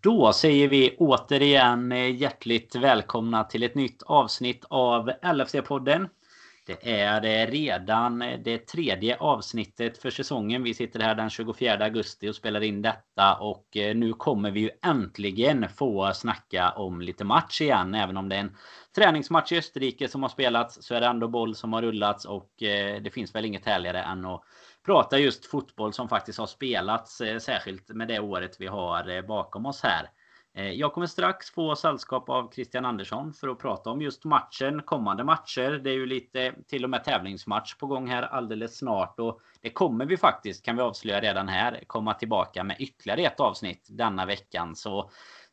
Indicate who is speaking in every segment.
Speaker 1: Då säger vi återigen hjärtligt välkomna till ett nytt avsnitt av LFC-podden. Det är redan det tredje avsnittet för säsongen. Vi sitter här den 24 augusti och spelar in detta och eh, nu kommer vi ju äntligen få snacka om lite match igen. Även om det är en träningsmatch i Österrike som har spelats så är det ändå boll som har rullats och eh, det finns väl inget härligare än att prata just fotboll som faktiskt har spelats eh, särskilt med det året vi har eh, bakom oss här. Eh, jag kommer strax få sällskap av Christian Andersson för att prata om just matchen, kommande matcher. Det är ju lite till och med tävlingsmatch på gång här alldeles snart och det kommer vi faktiskt, kan vi avslöja redan här, komma tillbaka med ytterligare ett avsnitt denna veckan. Så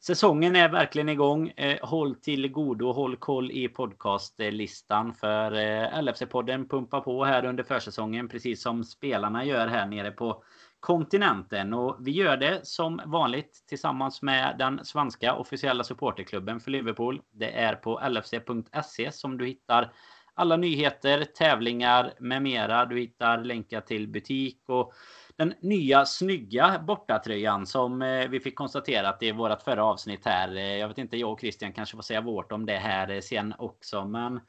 Speaker 1: Säsongen är verkligen igång. Eh, håll till godo, håll koll i podcastlistan för eh, LFC-podden pumpar på här under försäsongen precis som spelarna gör här nere på kontinenten. Och vi gör det som vanligt tillsammans med den svenska officiella supporterklubben för Liverpool. Det är på lfc.se som du hittar alla nyheter, tävlingar med mera. Du hittar länkar till butik och den nya snygga bortatröjan som eh, vi fick konstaterat i vårt förra avsnitt här. Eh, jag vet inte, jag och Christian kanske får säga vårt om det här eh, sen också. Men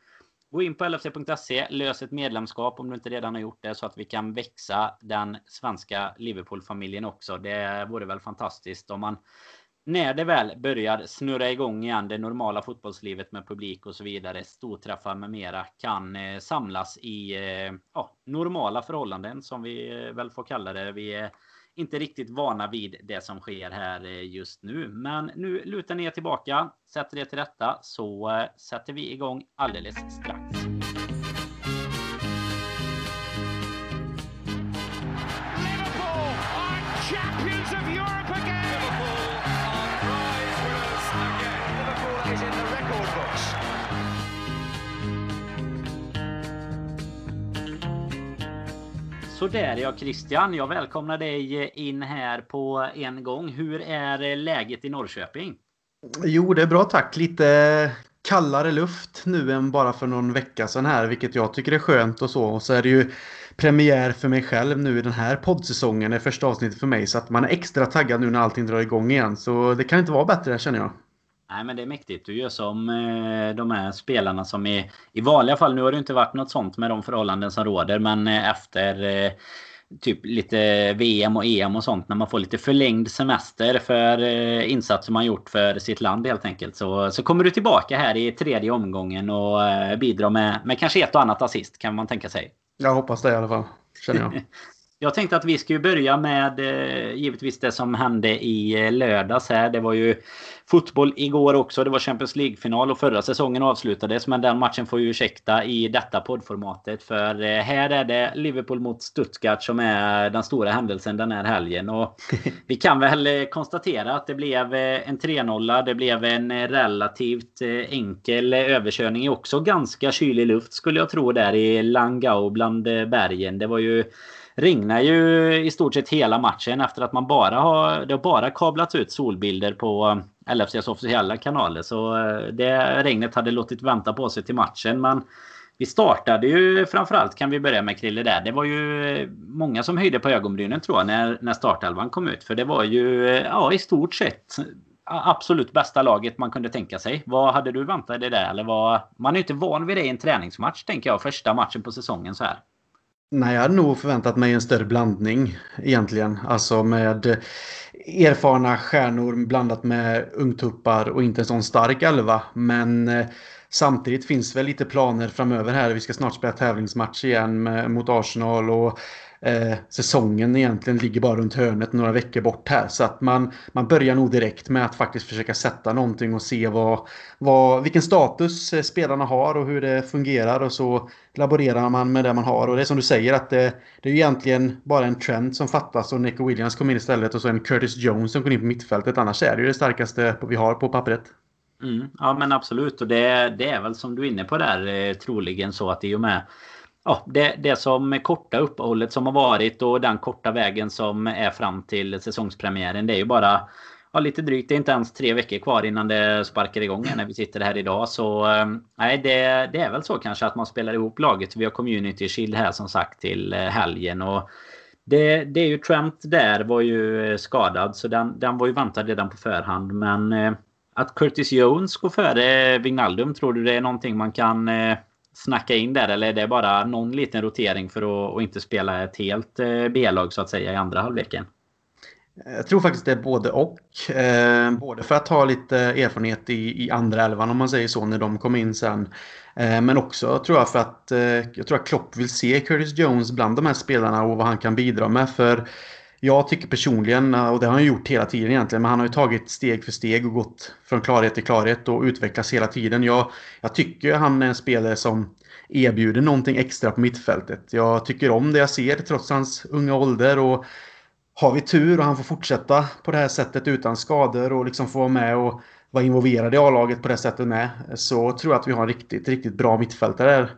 Speaker 1: gå in på lfc.se, lös ett medlemskap om du inte redan har gjort det så att vi kan växa den svenska Liverpool-familjen också. Det vore väl fantastiskt om man när det väl börjar snurra igång igen det normala fotbollslivet med publik och så vidare, storträffar med mera kan eh, samlas i eh, ja, normala förhållanden som vi eh, väl får kalla det. Vi är inte riktigt vana vid det som sker här eh, just nu, men nu lutar ni er tillbaka, sätter er till rätta så eh, sätter vi igång alldeles strax. Så där ja Christian, jag välkomnar dig in här på en gång. Hur är eh, läget i Norrköping?
Speaker 2: Jo, det är bra tack. Lite kallare luft nu än bara för någon vecka sedan här, vilket jag tycker är skönt och så. Och så är det ju premiär för mig själv nu i den här poddsäsongen, det är första avsnittet för mig. Så att man är extra taggad nu när allting drar igång igen. Så det kan inte vara bättre känner jag.
Speaker 1: Nej men det är mäktigt. Du gör som eh, de här spelarna som är i vanliga fall. Nu har det inte varit något sånt med de förhållanden som råder. Men eh, efter eh, typ lite VM och EM och sånt. När man får lite förlängd semester för insatser man gjort för sitt land helt enkelt. Så, så kommer du tillbaka här i tredje omgången och bidrar med, med kanske ett och annat assist kan man tänka sig.
Speaker 2: Jag hoppas det i alla fall. Känner jag.
Speaker 1: Jag tänkte att vi skulle börja med givetvis det som hände i lördags här. Det var ju fotboll igår också. Det var Champions League-final och förra säsongen avslutades. Men den matchen får ju ursäkta i detta poddformatet. För eh, här är det Liverpool mot Stuttgart som är den stora händelsen den här helgen. Och vi kan väl eh, konstatera att det blev eh, en 3-0. Det blev en relativt enkel överkörning också ganska kylig luft skulle jag tro där i Langau bland bergen. Det var ju regnar ju i stort sett hela matchen efter att man bara har, det har bara kablats ut solbilder på eh, LFCs officiella kanaler. Så eh, det regnet hade låtit vänta på sig till matchen. Men vi startade ju framförallt kan vi börja med Krille där. Det var ju eh, många som höjde på ögonbrynen tror jag när, när startelvan kom ut. För det var ju ja, i stort sett absolut bästa laget man kunde tänka sig. Vad hade du väntat dig där? Eller vad, man är ju inte van vid det i en träningsmatch tänker jag. Första matchen på säsongen så här.
Speaker 2: Nej, jag hade nog förväntat mig en större blandning egentligen. Alltså med eh, erfarna stjärnor blandat med ungtuppar och inte en sån stark elva. Men eh, samtidigt finns väl lite planer framöver här. Vi ska snart spela tävlingsmatch igen med, mot Arsenal och eh, säsongen egentligen ligger bara runt hörnet några veckor bort här. Så att man, man börjar nog direkt med att faktiskt försöka sätta någonting och se vad, vad, vilken status eh, spelarna har och hur det fungerar. Och så laborerar man med det man har. Och det är som du säger att det, det är egentligen bara en trend som fattas och Nico Williams kom in istället och så en Curtis Jones som kom in på mittfältet. Annars är det ju det starkaste vi har på pappret.
Speaker 1: Mm, ja men absolut och det, det är väl som du är inne på där eh, troligen så att i och med ja, det, det som korta uppehållet som har varit och den korta vägen som är fram till säsongspremiären. Det är ju bara ja, lite drygt. Det är inte ens tre veckor kvar innan det sparkar igång när vi sitter här idag. Så eh, nej, det, det är väl så kanske att man spelar ihop laget. Vi har Community Shield här som sagt till eh, helgen. Och Det, det är ju Trent där var ju eh, skadad så den, den var ju väntad redan på förhand. Men eh, att Curtis Jones går före Wignaldum tror du det är någonting man kan eh, snacka in där? Eller är det bara någon liten rotering för att, inte spela ett helt eh, B-lag så att säga i andra halvleken?
Speaker 2: Jag tror faktiskt det är både och. Eh, både för att ha lite erfarenhet i, i andra elvan om man säger så när de kom in sen. Eh, men också tror jag för att eh, jag tror att Klopp vill se Curtis Jones bland de här spelarna och vad han kan bidra med. För jag tycker personligen, eh, och det har han gjort hela tiden egentligen, men han har ju tagit steg för steg och gått från klarhet till klarhet och utvecklats hela tiden. Jag, jag tycker han är en spelare som erbjuder någonting extra på mittfältet. Jag tycker om det jag ser trots hans unga ålder och har vi tur och han får fortsätta på det här sättet utan skador och liksom få vara med och vara involverad i A-laget på det sättet med så tror jag att vi har en riktigt, riktigt bra mittfältare där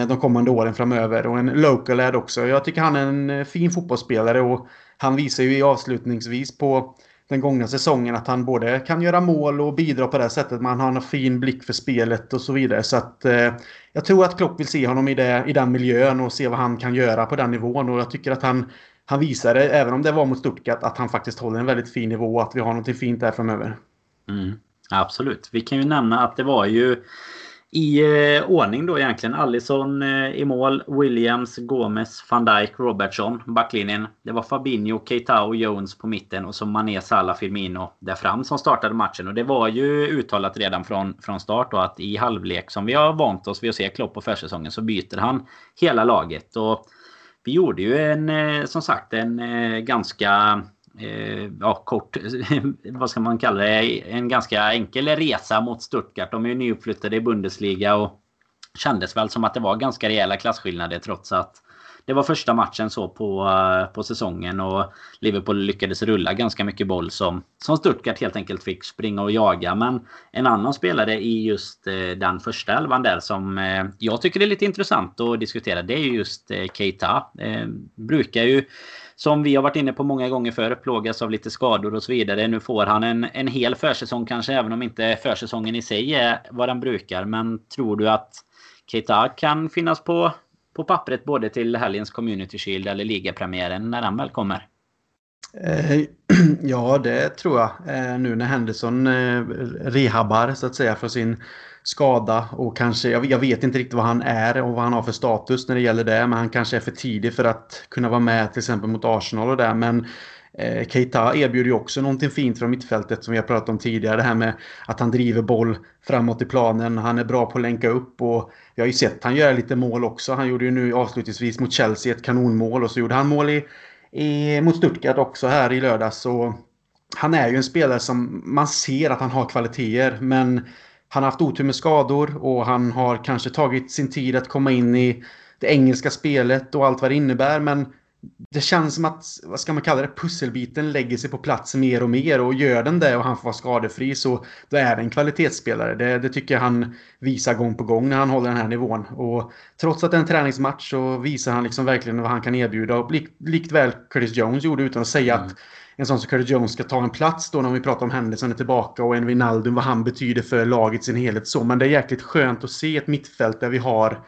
Speaker 2: eh, de kommande åren framöver. Och en local lad också. Jag tycker han är en eh, fin fotbollsspelare och han visar ju avslutningsvis på den gångna säsongen att han både kan göra mål och bidra på det sättet. Men han har en fin blick för spelet och så vidare. Så att eh, jag tror att Klopp vill se honom i, det, i den miljön och se vad han kan göra på den nivån. Och jag tycker att han, han visade, även om det var mot Stuttgart, att han faktiskt håller en väldigt fin nivå och att vi har något fint där framöver.
Speaker 1: Mm, absolut. Vi kan ju nämna att det var ju i eh, ordning då egentligen. Allison eh, i mål. Williams, Gomes, van Dijk, Robertson. Backlinjen. Det var Fabinho, Keita och Jones på mitten. Och så Mané, Salah, Firmino där fram som startade matchen. Och det var ju uttalat redan från, från start då att i halvlek som vi har vant oss vid att se Klopp på försäsongen så byter han hela laget. Och vi gjorde ju en, eh, som sagt, en eh, ganska Eh, ja, kort, vad ska man kalla det, en ganska enkel resa mot Stuttgart. De är ju nyuppflyttade i Bundesliga och kändes väl som att det var ganska rejäla klasskillnader trots att det var första matchen så på, eh, på säsongen och Liverpool lyckades rulla ganska mycket boll som, som Stuttgart helt enkelt fick springa och jaga. Men en annan spelare i just eh, den första elvan där som jag tycker är lite intressant att diskutera det är just Keita. Brukar ju som vi har varit inne på många gånger förr, plågas av lite skador och så vidare. Nu får han en, en hel försäsong kanske, även om inte försäsongen i sig är vad den brukar. Men tror du att Keita kan finnas på, på pappret både till helgens Community Shield eller ligapremiären när den väl kommer?
Speaker 2: Eh, ja, det tror jag. Eh, nu när Henderson eh, rehabbar så att säga för sin skada och kanske, jag, jag, vet inte riktigt vad han är och vad han har för status när det gäller det. Men han kanske är för tidig för att kunna vara med till exempel mot Arsenal och det. Men eh, Keita erbjuder ju också någonting fint från mittfältet som vi har pratat om tidigare. Det här med att han driver boll framåt i planen. Han är bra på att länka upp och jag har ju sett han göra lite mål också. Han gjorde ju nu avslutningsvis mot Chelsea ett kanonmål och så gjorde han mål i, i, mot Stuttgart också här i lördags. Så han är ju en spelare som man ser att han har kvaliteter men han har haft otur med skador och han har kanske tagit sin tid att komma in i det engelska spelet och allt vad det innebär. Men det känns som att, vad ska man kalla det, pusselbiten lägger sig på plats mer och mer och gör den det och han får vara skadefri så då är det en kvalitetsspelare. Det, det tycker jag han visar gång på gång när han håller den här nivån. Och trots att det är en träningsmatch så visar han liksom verkligen vad han kan erbjuda. Och likt, likt väl Curtis Jones gjorde utan att säga mm. att en sån som Curtis Jones ska ta en plats då när vi pratar om händelsen är tillbaka och en Wijnaldum vad han betyder för laget sin helhet. Så, men det är jäkligt skönt att se ett mittfält där vi har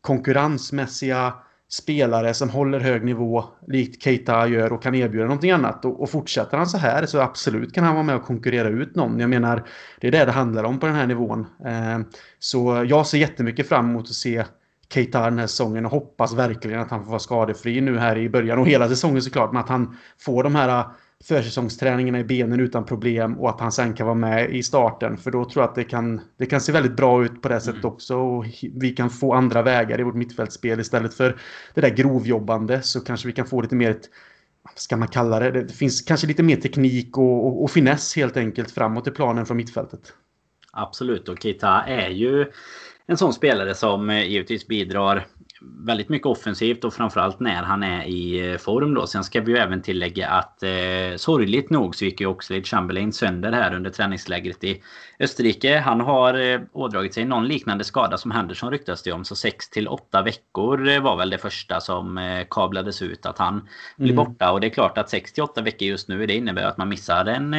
Speaker 2: konkurrensmässiga spelare som håller hög nivå likt Keita gör och kan erbjuda någonting annat. Och, och fortsätter han så här så absolut kan han vara med och konkurrera ut någon. Jag menar, det är det det handlar om på den här nivån. Eh, så jag ser jättemycket fram emot att se Keita den här säsongen och hoppas verkligen att han får vara skadefri nu här i början och hela säsongen såklart. Men att han får de här försäsongsträningarna i benen utan problem och att han sen kan vara med i starten. För då tror jag att det kan, det kan se väldigt bra ut på det sättet mm. också. Och vi kan få andra vägar i vårt mittfältsspel istället för det där grovjobbande så kanske vi kan få lite mer ett vad ska man kalla det? Det finns kanske lite mer teknik och, och, och finess helt enkelt framåt i planen från mittfältet.
Speaker 1: Absolut och Kita är ju en sån spelare som eh, givetvis bidrar väldigt mycket offensivt och framförallt när han är i eh, form då. Sen ska vi ju även tillägga att eh, sorgligt nog så gick ju Oxlade Chamberlain sönder här under träningslägret i Österrike. Han har eh, ådragit sig någon liknande skada som Henderson ryktas det om. Så 6 till 8 veckor eh, var väl det första som eh, kablades ut att han blir mm. borta. Och det är klart att 6 till 8 veckor just nu det innebär att man missar en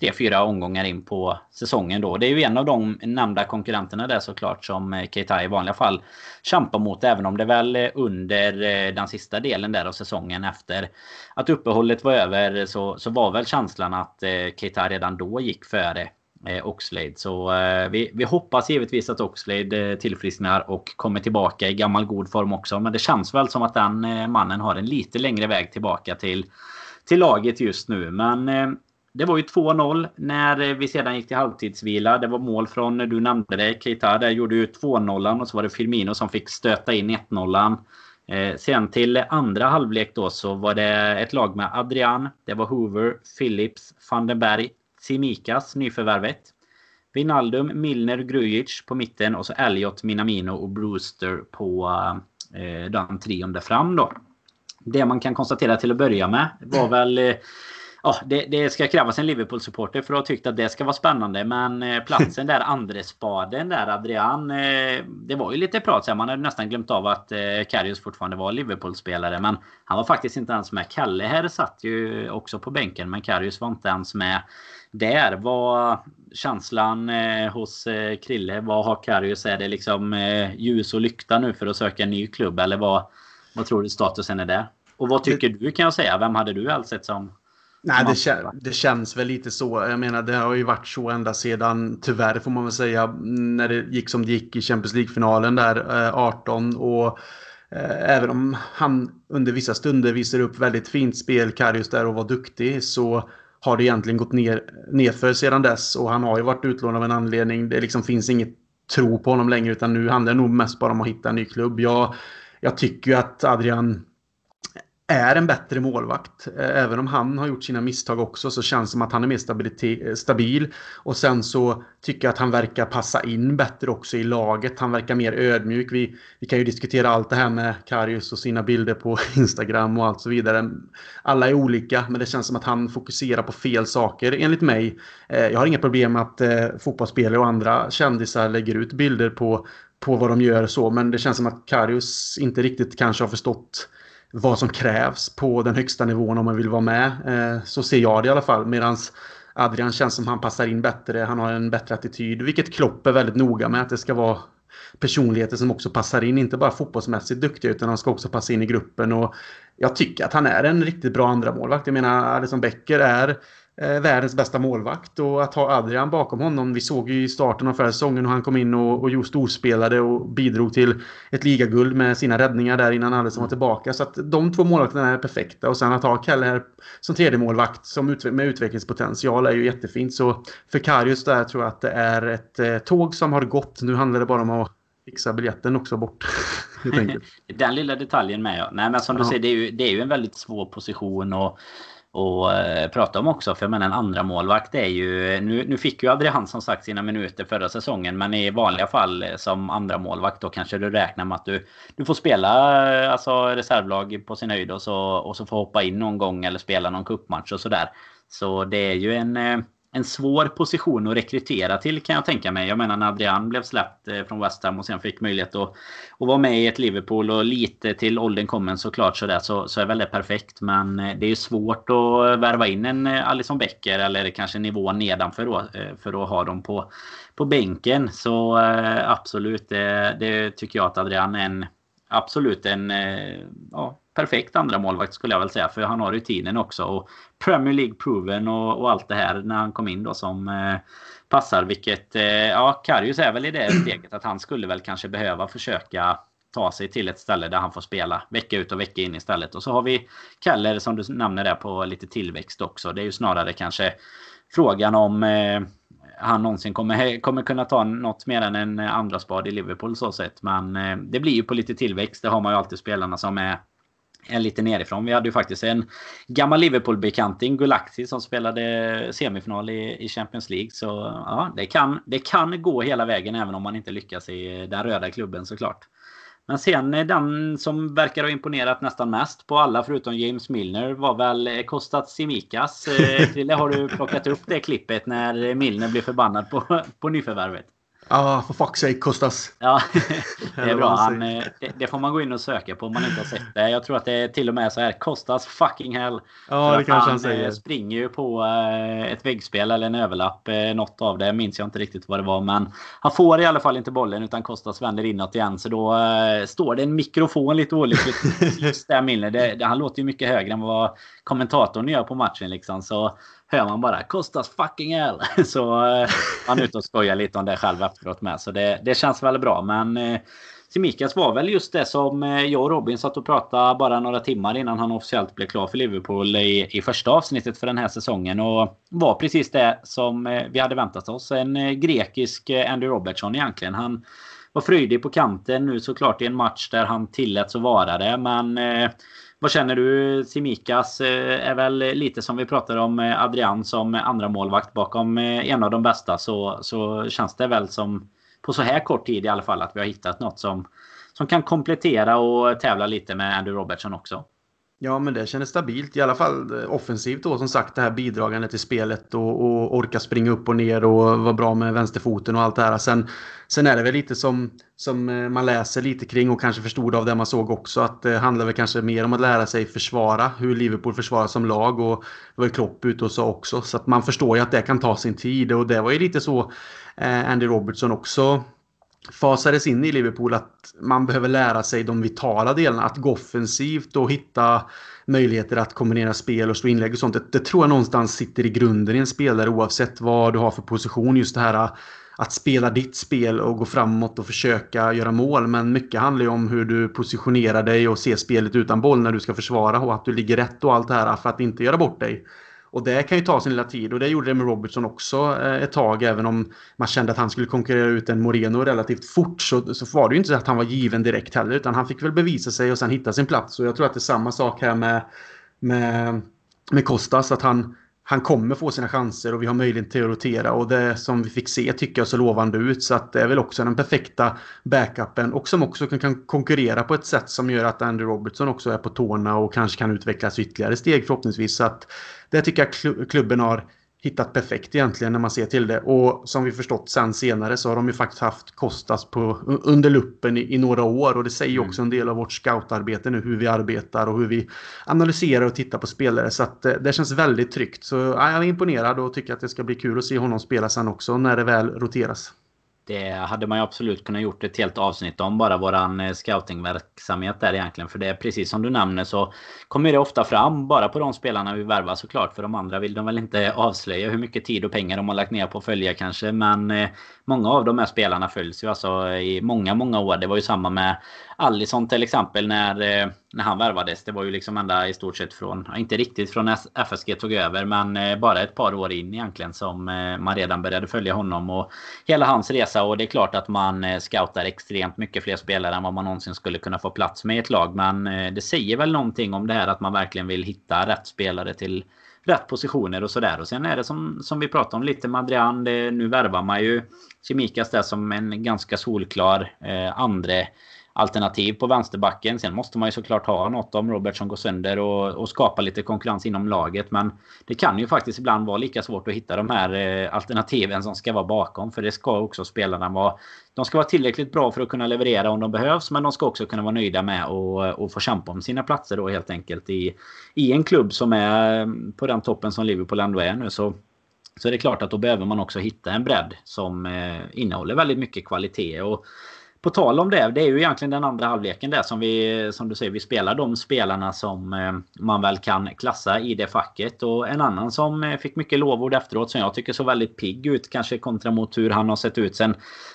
Speaker 1: tre, fyra omgångar in på säsongen då. Det är ju en av de nämnda konkurrenterna där såklart som eh, Keita i vanliga fall kämpar mot. Även om det väl under eh, den sista delen där av säsongen efter att uppehållet var över så, så var väl känslan att eh, Keita redan då gick före eh, Oxlade. Så eh, vi, vi hoppas givetvis att Oxlade eh, tillfrisknar och kommer tillbaka i gammal god form också. Men det känns väl som att den eh, mannen har en lite längre väg tillbaka till, till laget just nu. Men det var ju 2-0 när eh, vi sedan gick till halvtidsvila. Det var mål från, eh, du nämnde det, Keita där gjorde ju 2-0 och så var det Firmino som fick stöta in 1-0. Eh, sen till andra halvlek då så var det ett lag med Adrian, det var Hoover, Phillips, van den Berg, Simikas, nyförvärvet. Vinaldum, Milner, Grujic på mitten och så Elliot, Minamino och Brewster på eh, den trion där fram då. Det man kan konstatera till att börja med var väl eh, ja, det, det, ska krävas en Liverpool-supporter för att ha tyckt att det ska vara spännande. Men eh, platsen där, andrespaden där, Adrian. Eh, det var ju lite prat Man hade nästan glömt av att eh, Karius fortfarande var Liverpool-spelare. Men han var faktiskt inte ens med. Kalle här satt ju också på bänken. Men Karius var inte ens med där. Vad känslan eh, hos eh, Krille? Vad har Karius? Är det liksom eh, ljus och lykta nu för att söka en ny klubb? Eller vad, vad tror du statusen är där? Och vad tycker du kan jag säga? Vem hade du helst sett som
Speaker 2: Nej, det, kän det, känns väl lite så. Jag menar, det har ju varit så ända sedan, tyvärr får man väl säga, när det gick som det gick i Champions League-finalen där, eh, 18. Och eh, även om han under vissa stunder visar upp väldigt fint spel, Karius där, och var duktig, så har det egentligen gått ner, nerför sedan dess. Och han har ju varit utlånad av en anledning. Det liksom finns inget tro på honom längre, utan nu handlar det nog mest bara om att hitta en ny klubb. Jag, jag tycker ju att Adrian är en bättre målvakt. Eh, även om han har gjort sina misstag också så känns det som att han är mer eh, stabil. Och sen så tycker jag att han verkar passa in bättre också i laget. Han verkar mer ödmjuk. Vi, vi kan ju diskutera allt det här med Karius och sina bilder på Instagram och allt så vidare. Alla är olika men det känns som att han fokuserar på fel saker enligt mig. Eh, jag har inga problem med att fotbollsspelare och andra kändisar lägger ut bilder på, på vad de gör så men det känns som att Karius inte riktigt kanske har förstått vad som krävs på den högsta nivån om man vill vara med. Eh, så ser jag det i alla fall. Medan Adrian känns som han passar in bättre. Han har en bättre attityd. Vilket Klopp är väldigt noga med. Att det ska vara personligheter som också passar in. Inte bara fotbollsmässigt duktiga utan han ska också passa in i gruppen. Och jag tycker att han är en riktigt bra andra målvakt. Jag menar, Alisson Becker är eh, världens bästa målvakt och att ha Adrian bakom honom. Vi såg ju i starten av förra säsongen hur han kom in och, och storspelade och bidrog till ett ligaguld med sina räddningar där innan Alisson var tillbaka. Så att de två målvakterna är perfekta och sen att ha Kalle här som tredje målvakt som ut, med utvecklingspotential är ju jättefint. Så för Karius där tror jag att det är ett eh, tåg som har gått. Nu handlar det bara om att fixa biljetten också bort.
Speaker 1: Den lilla detaljen med ja. Nej men som du ja. säger det är, ju, det är ju en väldigt svår position och och eh, prata om också. För jag menar en andra målvakt är ju... Nu, nu fick ju Adrian som sagt sina minuter förra säsongen. Men i vanliga fall eh, som andra målvakt då kanske du räknar med att du, du får spela eh, alltså, reservlag på sin höjd och så, och så får hoppa in någon gång eller spela någon kuppmatch och sådär. Så det är ju en... Eh, en svår position att rekrytera till kan jag tänka mig. Jag menar när Adrian blev släppt eh, från West Ham och sen fick möjlighet att, att vara med i ett Liverpool och lite till åldern kommen såklart sådär så, så är väl det perfekt. Men eh, det är ju svårt att eh, värva in en Alisson Becker eller kanske nivån nedanför då för att ha dem på, på bänken. Så absolut, det, det tycker jag att Adrian är en absolut en ja, perfekt andra målvakt skulle jag väl säga. För han har rutinen också. Och Premier League proven och, och allt det här när han kom in då som eh, passar. Vilket, eh, ja, Karius är väl i det steget att han skulle väl kanske behöva försöka ta sig till ett ställe där han får spela vecka ut och vecka in istället. Och så har vi Keller som du nämner där på lite tillväxt också. Det är ju snarare kanske frågan om eh, han någonsin kommer, kommer kunna ta något mer än en andra spad i Liverpool så sett. Men eh, det blir ju på lite tillväxt. Det har man ju alltid spelarna som är en lite nerifrån. Vi hade ju faktiskt en gammal Liverpool-bekanting, Gulaxi, som spelade semifinal i, i Champions League. Så ja, det kan, det kan gå hela vägen även om man inte lyckas i den röda klubben såklart. Men sen eh, den som verkar ha imponerat nästan mest på alla förutom James Milner var väl eh, Kostas Simikas. Eh, Krille, har du plockat upp det klippet när Milner blev förbannad på, på nyförvärvet?
Speaker 2: Ja, för fuck's sake Kostas.
Speaker 1: Ja, det är bra. Han, eh, det, det, får man gå in och söka på om man inte har sett det. Jag tror att det är till och med så här. Kostas fucking hell.
Speaker 2: Ja, det kanske han, han eh, säger.
Speaker 1: springer ju på ett väggspel eller en överlapp. Något av det minns jag inte riktigt vad det var. Men han får i alla fall inte bollen utan Kostas vänder inåt igen. Så då står det en mikrofon lite olyckligt just där minne. Det, det, han låter ju mycket högre än vad kommentatorn gör på matchen liksom. Så hör man bara Kostas fucking hell. Så eh, han är ute och skojar lite om det själv efteråt med. Så det, det känns väl bra. Men eh, Simikas var väl just det som eh, jag och Robin satt och pratade bara några timmar innan han officiellt blev klar för Liverpool i, i första avsnittet för den här säsongen. Och var precis det som eh, vi hade väntat oss. En eh, grekisk eh, Andy Robertson egentligen. Han var fröjdig på kanten nu såklart i en match där han tilläts att vara det. Men eh, vad känner du? Simikas eh, är väl lite som vi pratade om eh, Adrian som andra målvakt bakom eh, en av de bästa. Så, så känns det väl som på så här kort tid i alla fall att vi har hittat något som, som kan komplettera och tävla lite med Andrew Robertson också.
Speaker 2: Ja, men det kändes stabilt. I alla fall eh, offensivt då som sagt det här bidragande till spelet och, och orka springa upp och ner och vara bra med vänsterfoten och allt det här. Sen, sen är det väl lite som, som eh, man läser lite kring och kanske förstod av det man såg också att det handlar väl kanske mer om att lära sig försvara hur Liverpool försvarar som lag och det var ju Klopp ute och sa också. Så att man förstår ju att det kan ta sin tid och det var ju lite så Andy Robertson också fasades in i Liverpool att man behöver lära sig de vitala delarna. Att gå offensivt och hitta möjligheter att kombinera spel och slå inlägg och sånt. Det, det, tror jag någonstans sitter i grunden i en spelare oavsett vad du har för position. Just det här eh, att spela ditt spel och gå framåt och försöka göra mål. Men mycket handlar ju om hur du positionerar dig och ser spelet utan boll när du ska försvara och att du ligger rätt och allt det här för att inte göra bort dig. Och det kan ju ta sin lilla tid och det gjorde det med Robertson också eh, ett tag. Även om man kände att han skulle konkurrera ut en Moreno relativt fort så, så var det ju inte så att han var given direkt heller. Utan han fick väl bevisa sig och sen hitta sin plats. Och jag tror att det är samma sak här med, med, med Kostas. Att han, han kommer få sina chanser och vi har möjlighet till att rotera. Och det som vi fick se tycker jag så lovande ut. Så att det är väl också den perfekta backupen. Och som också kan konkurrera på ett sätt som gör att Andy Robertson också är på tårna och kanske kan utvecklas ytterligare steg förhoppningsvis. Så att det tycker jag klubben har hittat perfekt egentligen när man ser till det. Och som vi förstått sen senare så har de ju faktiskt haft Kostas på, under luppen i, i några år. Och det säger mm. också en del av vårt scoutarbete nu, hur vi arbetar och hur vi analyserar och tittar på spelare. Så att det, eh, det känns väldigt tryggt. Så ja, jag är imponerad och tycker att det ska bli kul att se honom spela sen också när det väl roteras.
Speaker 1: Det hade man ju absolut kunnat gjort ett helt avsnitt om bara våran eh, scoutingverksamhet där egentligen. För det är precis som du nämner så kommer det ofta fram bara på de spelarna vi värvar såklart. För de andra vill de väl inte avslöja hur mycket tid och pengar de har lagt ner på att följa kanske. Men eh, många av de här spelarna följs ju alltså i många, många år. Det var ju samma med Allison till exempel när, eh, när han värvades. Det var ju liksom ända i stort sett från, inte riktigt från FSG tog över, men eh, bara ett par år in egentligen som eh, man redan började följa honom och hela hans resa. Och det är klart att man scoutar extremt mycket fler spelare än vad man någonsin skulle kunna få plats med i ett lag. Men det säger väl någonting om det här att man verkligen vill hitta rätt spelare till rätt positioner och sådär. Och sen är det som, som vi pratade om lite med Adrian. Det, nu värvar man ju Chemikas där som en ganska solklar eh, andre alternativ på vänsterbacken. Sen måste man ju såklart ha något om Robertson går sönder och, och skapa lite konkurrens inom laget. Men det kan ju faktiskt ibland vara lika svårt att hitta de här eh, alternativen som ska vara bakom. För det ska också spelarna vara. De ska vara tillräckligt bra för att kunna leverera om de behövs. Men de ska också kunna vara nöjda med och, eh, och få kämpa om sina platser då helt enkelt i, i en klubb som är mm, på den toppen som Liverpool ändå är nu. Så så är det klart att då behöver man också hitta en bredd som eh, innehåller väldigt mycket kvalitet. Och på tal om det, det är ju egentligen den andra halvleken där som vi, som du säger, vi spelar de spelarna som eh, man väl kan klassa i det facket. Och en annan som eh, fick mycket lovord efteråt som jag tycker såg väldigt pigg ut, kanske kontra mot hur han har sett ut sen,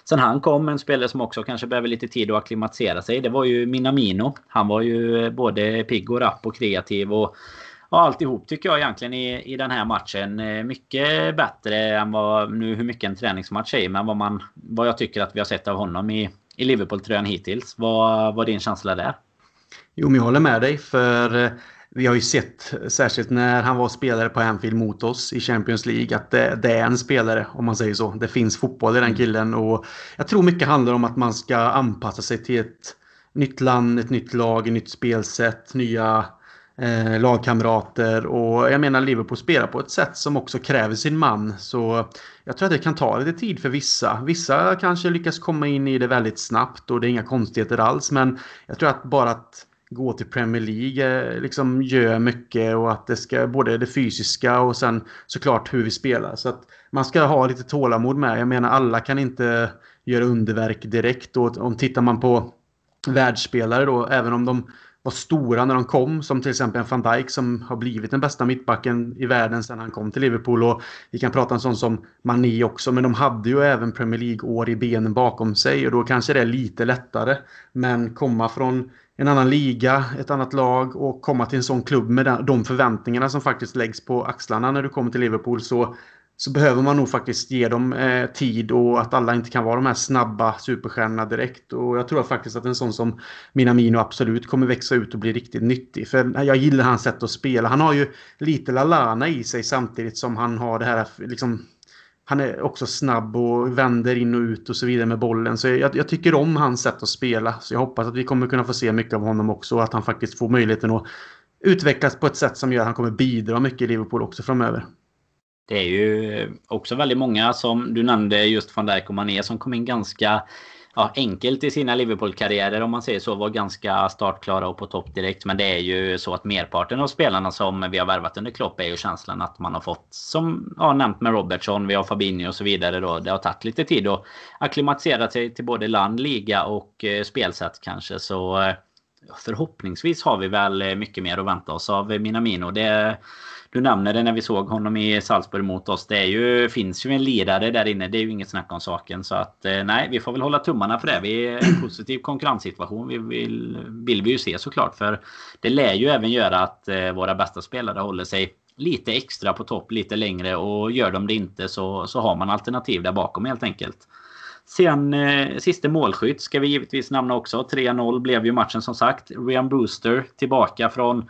Speaker 1: sen han kom. En spelare som också kanske behöver lite tid att akklimatisera sig. Det var ju Minamino. Han var ju eh, både pigg och rapp och kreativ och och alltihop tycker jag egentligen i, i den här matchen. Mycket bättre än vad, nu hur mycket en träningsmatch är, men vad, man, vad jag tycker att vi har sett av honom i, i Liverpool-tröjan hittills. Vad var din känsla där?
Speaker 2: Jo, men jag håller med dig. För eh, vi har ju sett, särskilt när han var spelare på Anfield mot oss i Champions League, att det, det, är en spelare om man säger så. Det finns fotboll i den mm. killen och jag tror mycket handlar om att man ska anpassa sig till ett nytt land, ett nytt lag, ett nytt spelsätt, nya eh, lagkamrater och jag menar Liverpool spelar på ett sätt som också kräver sin man. Så jag tror att det kan ta lite tid för vissa. Vissa kanske lyckas komma in i det väldigt snabbt och det är inga konstigheter alls. Men jag tror att bara att gå till Premier League eh, liksom gör mycket och att det ska både det fysiska och sen såklart hur vi spelar. Så att man ska ha lite tålamod med. Jag menar alla kan inte göra underverk direkt och om tittar man på världsspelare då, även om de var stora när de kom, som till exempel en van Dijk som har blivit den bästa mittbacken i världen sedan han kom till Liverpool. Och vi kan prata om sånt som Mané också, men de hade ju även Premier League-år i benen bakom sig och då kanske det är lite lättare. Men komma från en annan liga, ett annat lag och komma till en sån klubb med de förväntningarna som faktiskt läggs på axlarna när du kommer till Liverpool så så behöver man nog faktiskt ge dem eh, tid och att alla inte kan vara de här snabba superstjärnorna direkt. Och jag tror faktiskt att en sån som Minamino absolut kommer växa ut och bli riktigt nyttig. För jag gillar hans sätt att spela. Han har ju lite Lalana i sig samtidigt som han har det här liksom han är också snabb och vänder in och ut och så vidare med bollen. Så jag, jag, tycker om hans sätt att spela. Så jag hoppas att vi kommer kunna få se mycket av honom också. Och att han faktiskt får möjligheten att utvecklas på ett sätt som gör att han kommer bidra mycket i Liverpool också framöver.
Speaker 1: Det är ju också väldigt många som du nämnde just van Dijk och Mané som kom in ganska ja, enkelt i sina Liverpool-karriärer om man säger så. Var ganska startklara och på topp direkt. Men det är ju så att merparten av spelarna som vi har värvat under Klopp är ju känslan att man har fått som ja, nämnt med Robertson, vi har Fabinho och så vidare då. Det har tagit lite tid att acklimatisera sig till både land, liga och eh, spelsätt kanske. Så eh, förhoppningsvis har vi väl eh, mycket mer att vänta oss av Minamino. Det du nämner det när vi såg honom i Salzburg mot oss. Det är ju, finns ju en lirare där inne. Det är ju inget snack om saken. Så att eh, nej, vi får väl hålla tummarna för det. Vi är en positiv konkurrenssituation. Vi vill, vill vi ju se såklart. För det lär ju även göra att eh, våra bästa spelare håller sig lite extra på topp lite längre. Och gör de det inte så, så har man alternativ där bakom helt enkelt. Sen eh, sista målskytt ska vi givetvis nämna också. 3-0 blev ju matchen som sagt. Ryan Booster tillbaka från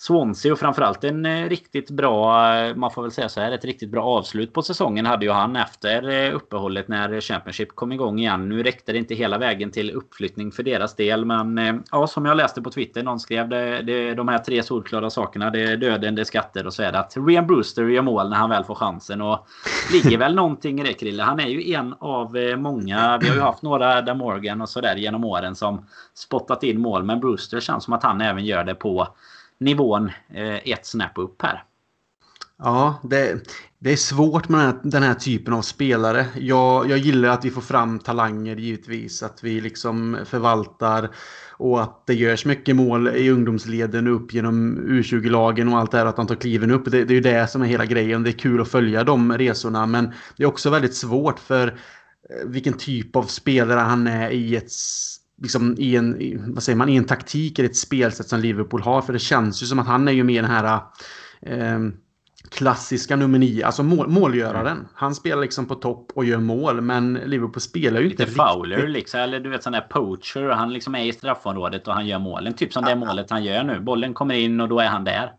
Speaker 1: Swansea och framförallt en eh, riktigt bra, eh, man får väl säga så här, ett riktigt bra avslut på säsongen hade ju han efter eh, uppehållet när Championship kom igång igen. Nu räckte det inte hela vägen till uppflyttning för deras del men ja, som jag läste på Twitter, någon skrev det, det, de här tre solklara sakerna. Det är döden, det är skatter och så är det att Rian Brewster gör mål när han väl får chansen och ligger väl någonting i det Krille. Han är ju en av många, vi har ju haft några där Morgan och sådär genom åren som spottat in mål men Brewster känns som att han även gör det på nivån eh, ett snäpp upp här.
Speaker 2: Ja, det, det är svårt med den här, den här, typen av spelare. Jag, jag gillar att vi får fram talanger givetvis. Att vi liksom förvaltar och att det görs mycket mål i ungdomsleden upp genom U20-lagen och allt det här. Att de tar kliven upp. Det, det är ju det som är hela grejen. Det är kul att följa de resorna. Men det är också väldigt svårt för eh, vilken typ av spelare han är i ett liksom i en, vad säger man, i en taktik eller ett spelsätt som Liverpool har. För det känns ju som att han är ju mer den här eh, klassiska nummer nio, alltså mål, målgöraren. Han spelar liksom på topp och gör mål, men Liverpool spelar ju
Speaker 1: Lite
Speaker 2: inte
Speaker 1: Fowler riktigt. liksom, eller du vet sån där poacher. Han liksom är i straffområdet och han gör målen. Typ som det målet han gör nu. Bollen kommer in och då är han där.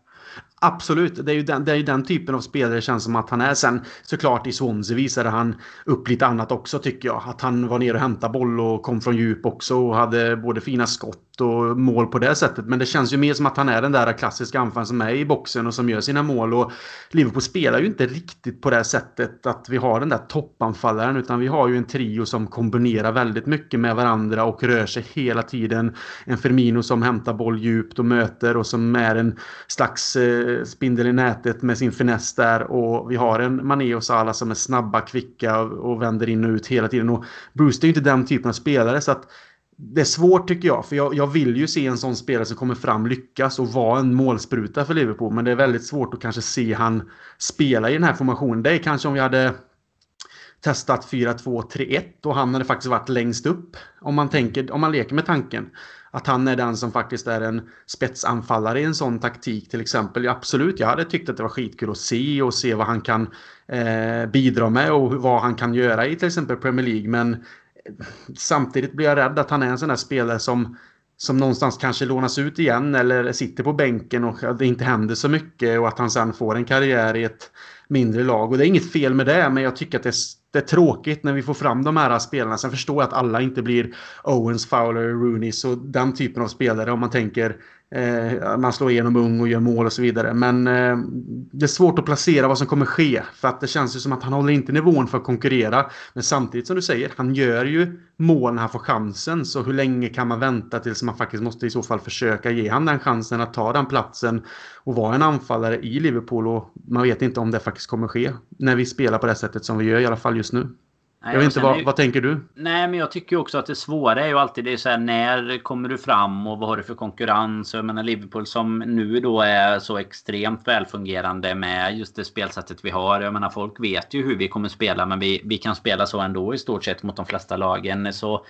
Speaker 2: Absolut, det är ju den, det är den typen av spelare känns som att han är. Sen såklart i Swansea visade han upp lite annat också tycker jag. Att han var nere och hämtade boll och kom från djup också och hade både fina skott och mål på det sättet. Men det känns ju mer som att han är den där klassiska anfallaren som är i boxen och som gör sina mål. Och Liverpool spelar ju inte riktigt på det sättet att vi har den där toppanfallaren utan vi har ju en trio som kombinerar väldigt mycket med varandra och rör sig hela tiden. En Firmino som hämtar boll djupt och möter och som är en slags eh, spindel i nätet med sin finess där. Och vi har en Mané och Salah som är snabba, kvicka och vänder in och ut hela tiden. Och Bruce är ju inte den typen av spelare så att det är svårt tycker jag, för jag, jag, vill ju se en sån spelare som kommer fram lyckas och vara en målspruta för Liverpool. Men det är väldigt svårt att kanske se han spela i den här formationen. Det är kanske om vi hade testat 4-2-3-1 och han hade faktiskt varit längst upp. Om man, tänker, om man leker med tanken att han är den som faktiskt är en spetsanfallare i en sån taktik till exempel. Ja, absolut, jag hade tyckt att det var skitkul att se och se vad han kan eh, bidra med och vad han kan göra i till exempel Premier League. Men samtidigt blir jag rädd att han är en sån där spelare som som någonstans kanske lånas ut igen eller sitter på bänken och det inte händer så mycket och att han sen får en karriär i ett mindre lag. Och det är inget fel med det, men jag tycker att det är, det är tråkigt när vi får fram de här spelarna. Sen förstår jag att alla inte blir Owens, Fowler, Rooney och den typen av spelare om man tänker Eh, man slår igenom ung och gör mål och så vidare. Men eh, det är svårt att placera vad som kommer ske. För att det känns ju som att han håller inte nivån för att konkurrera. Men samtidigt som du säger, han gör ju mål när han får chansen. Så hur länge kan man vänta tills man faktiskt måste i så fall försöka ge han den chansen att ta den platsen och vara en anfallare i Liverpool. Och man vet inte om det faktiskt kommer ske när vi spelar på det sättet som vi gör i alla fall just nu. Nej, jag vet inte, vad, är, vad tänker du?
Speaker 1: Nej, men jag tycker också att det svåra är ju alltid det är så här, när kommer du fram och vad har du för konkurrens? Jag menar Liverpool som nu då är så extremt välfungerande med just det spelsättet vi har. Jag menar folk vet ju hur vi kommer spela men vi, vi kan spela så ändå i stort sett mot de flesta lagen. Så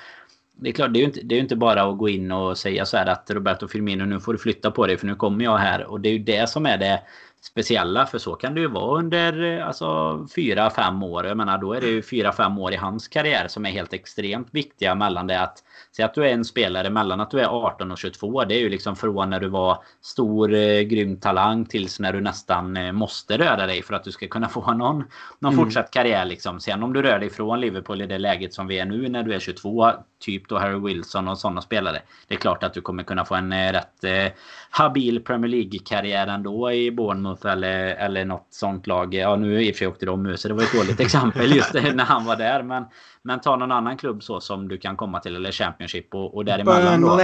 Speaker 1: det är klart, det är ju inte, det är inte bara att gå in och säga så här att Roberto Firmino nu får du flytta på dig för nu kommer jag här. Och det är ju det som är det speciella. För så kan det ju vara under alltså, fyra, fem år. Jag menar då är det ju fyra, fem år i hans karriär som är helt extremt viktiga mellan det att Säg att du är en spelare mellan att du är 18 och 22. Det är ju liksom från när du var stor, eh, grym talang tills när du nästan eh, måste röra dig för att du ska kunna få någon, någon mm. fortsatt karriär. Liksom. Sen om du rör dig från Liverpool i det läget som vi är nu när du är 22. Typ då Harry Wilson och sådana spelare. Det är klart att du kommer kunna få en eh, rätt eh, habil Premier League-karriär ändå i Bournemouth eller, eller något sånt lag. Ja, nu i och för sig åkte de ur så det var ett dåligt exempel just när han var där. Men, men ta någon annan klubb så som du kan komma till eller Championship och, och däremellan då.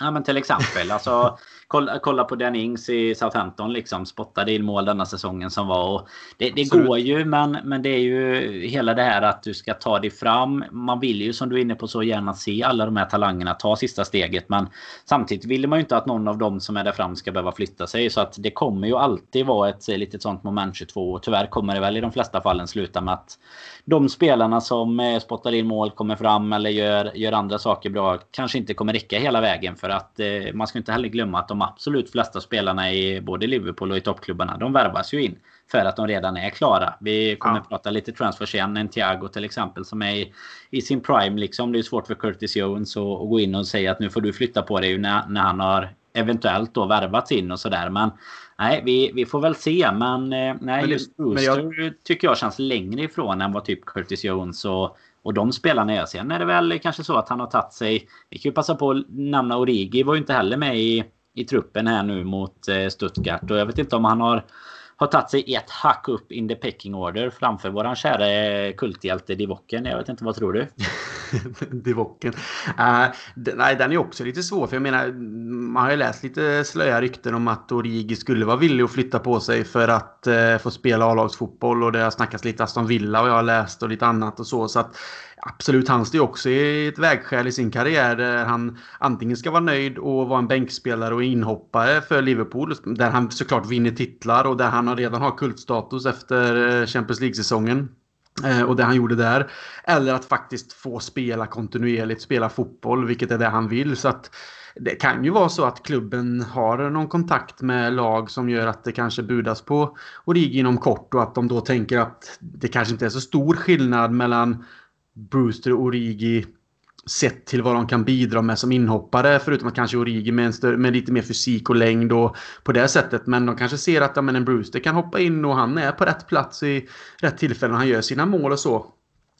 Speaker 1: Ja men till exempel. Alltså, kolla, kolla på Dan Ings i Southampton liksom. Spottade in mål denna säsongen som var. Och det det går ju men, men det är ju hela det här att du ska ta dig fram. Man vill ju som du är inne på så gärna se alla de här talangerna ta sista steget. Men samtidigt vill man ju inte att någon av dem som är där fram ska behöva flytta sig. Så att det kommer ju alltid vara ett litet sånt moment 22. Och tyvärr kommer det väl i de flesta fallen sluta med att de spelarna som eh, spottar in mål kommer fram eller gör, gör andra saker bra kanske inte kommer räcka hela vägen. För att eh, man ska inte heller glömma att de absolut flesta spelarna i både Liverpool och i toppklubbarna de värvas ju in. För att de redan är klara. Vi kommer ja. prata lite transfer sen. En Thiago till exempel som är i, i, sin prime. Liksom. Det är svårt för Curtis Jones att, att gå in och säga att nu får du flytta på dig när, när han har eventuellt då värvats in och sådär. Men nej, vi, vi får väl se. Men eh, nej, men just Brewster jag... tycker jag känns längre ifrån än vad typ Curtis Jones och och de spelarna är. Sen är det väl kanske så att han har tagit sig... Vi kan ju passa på att nämna Origi var ju inte heller med i, i truppen här nu mot eh, Stuttgart. Och jag vet inte om han har har tagit sig ett hack upp in the pecking order framför våran kära eh, kulthjälte Divocken. Jag vet inte, vad tror du?
Speaker 2: Divocken. Uh, nej, den är också lite svår. För jag menar, man har ju läst lite slöja rykten om att Origi skulle vara villig att flytta på sig för att uh, få spela A-lagsfotboll. Och det har snackats lite Aston Villa och jag har läst och lite annat och så. Så att Absolut, han står ju också i ett vägskäl i sin karriär där han antingen ska vara nöjd och vara en bänkspelare och inhoppare för Liverpool. Där han såklart vinner titlar och där han redan har kultstatus efter eh, Champions League-säsongen. Eh, och det han gjorde där. Eller att faktiskt få spela kontinuerligt, spela fotboll, vilket är det han vill. Så att det kan ju vara så att klubben har någon kontakt med lag som gör att det kanske budas på Origi inom kort och att de då tänker att det kanske inte är så stor skillnad mellan Brewster och Origi sett till vad de kan bidra med som inhoppare. Förutom att kanske Origi med, större, med lite mer fysik och längd och på det sättet. Men de kanske ser att ja, men en Brewster kan hoppa in och han är på rätt plats i rätt tillfällen. Han gör sina mål och så.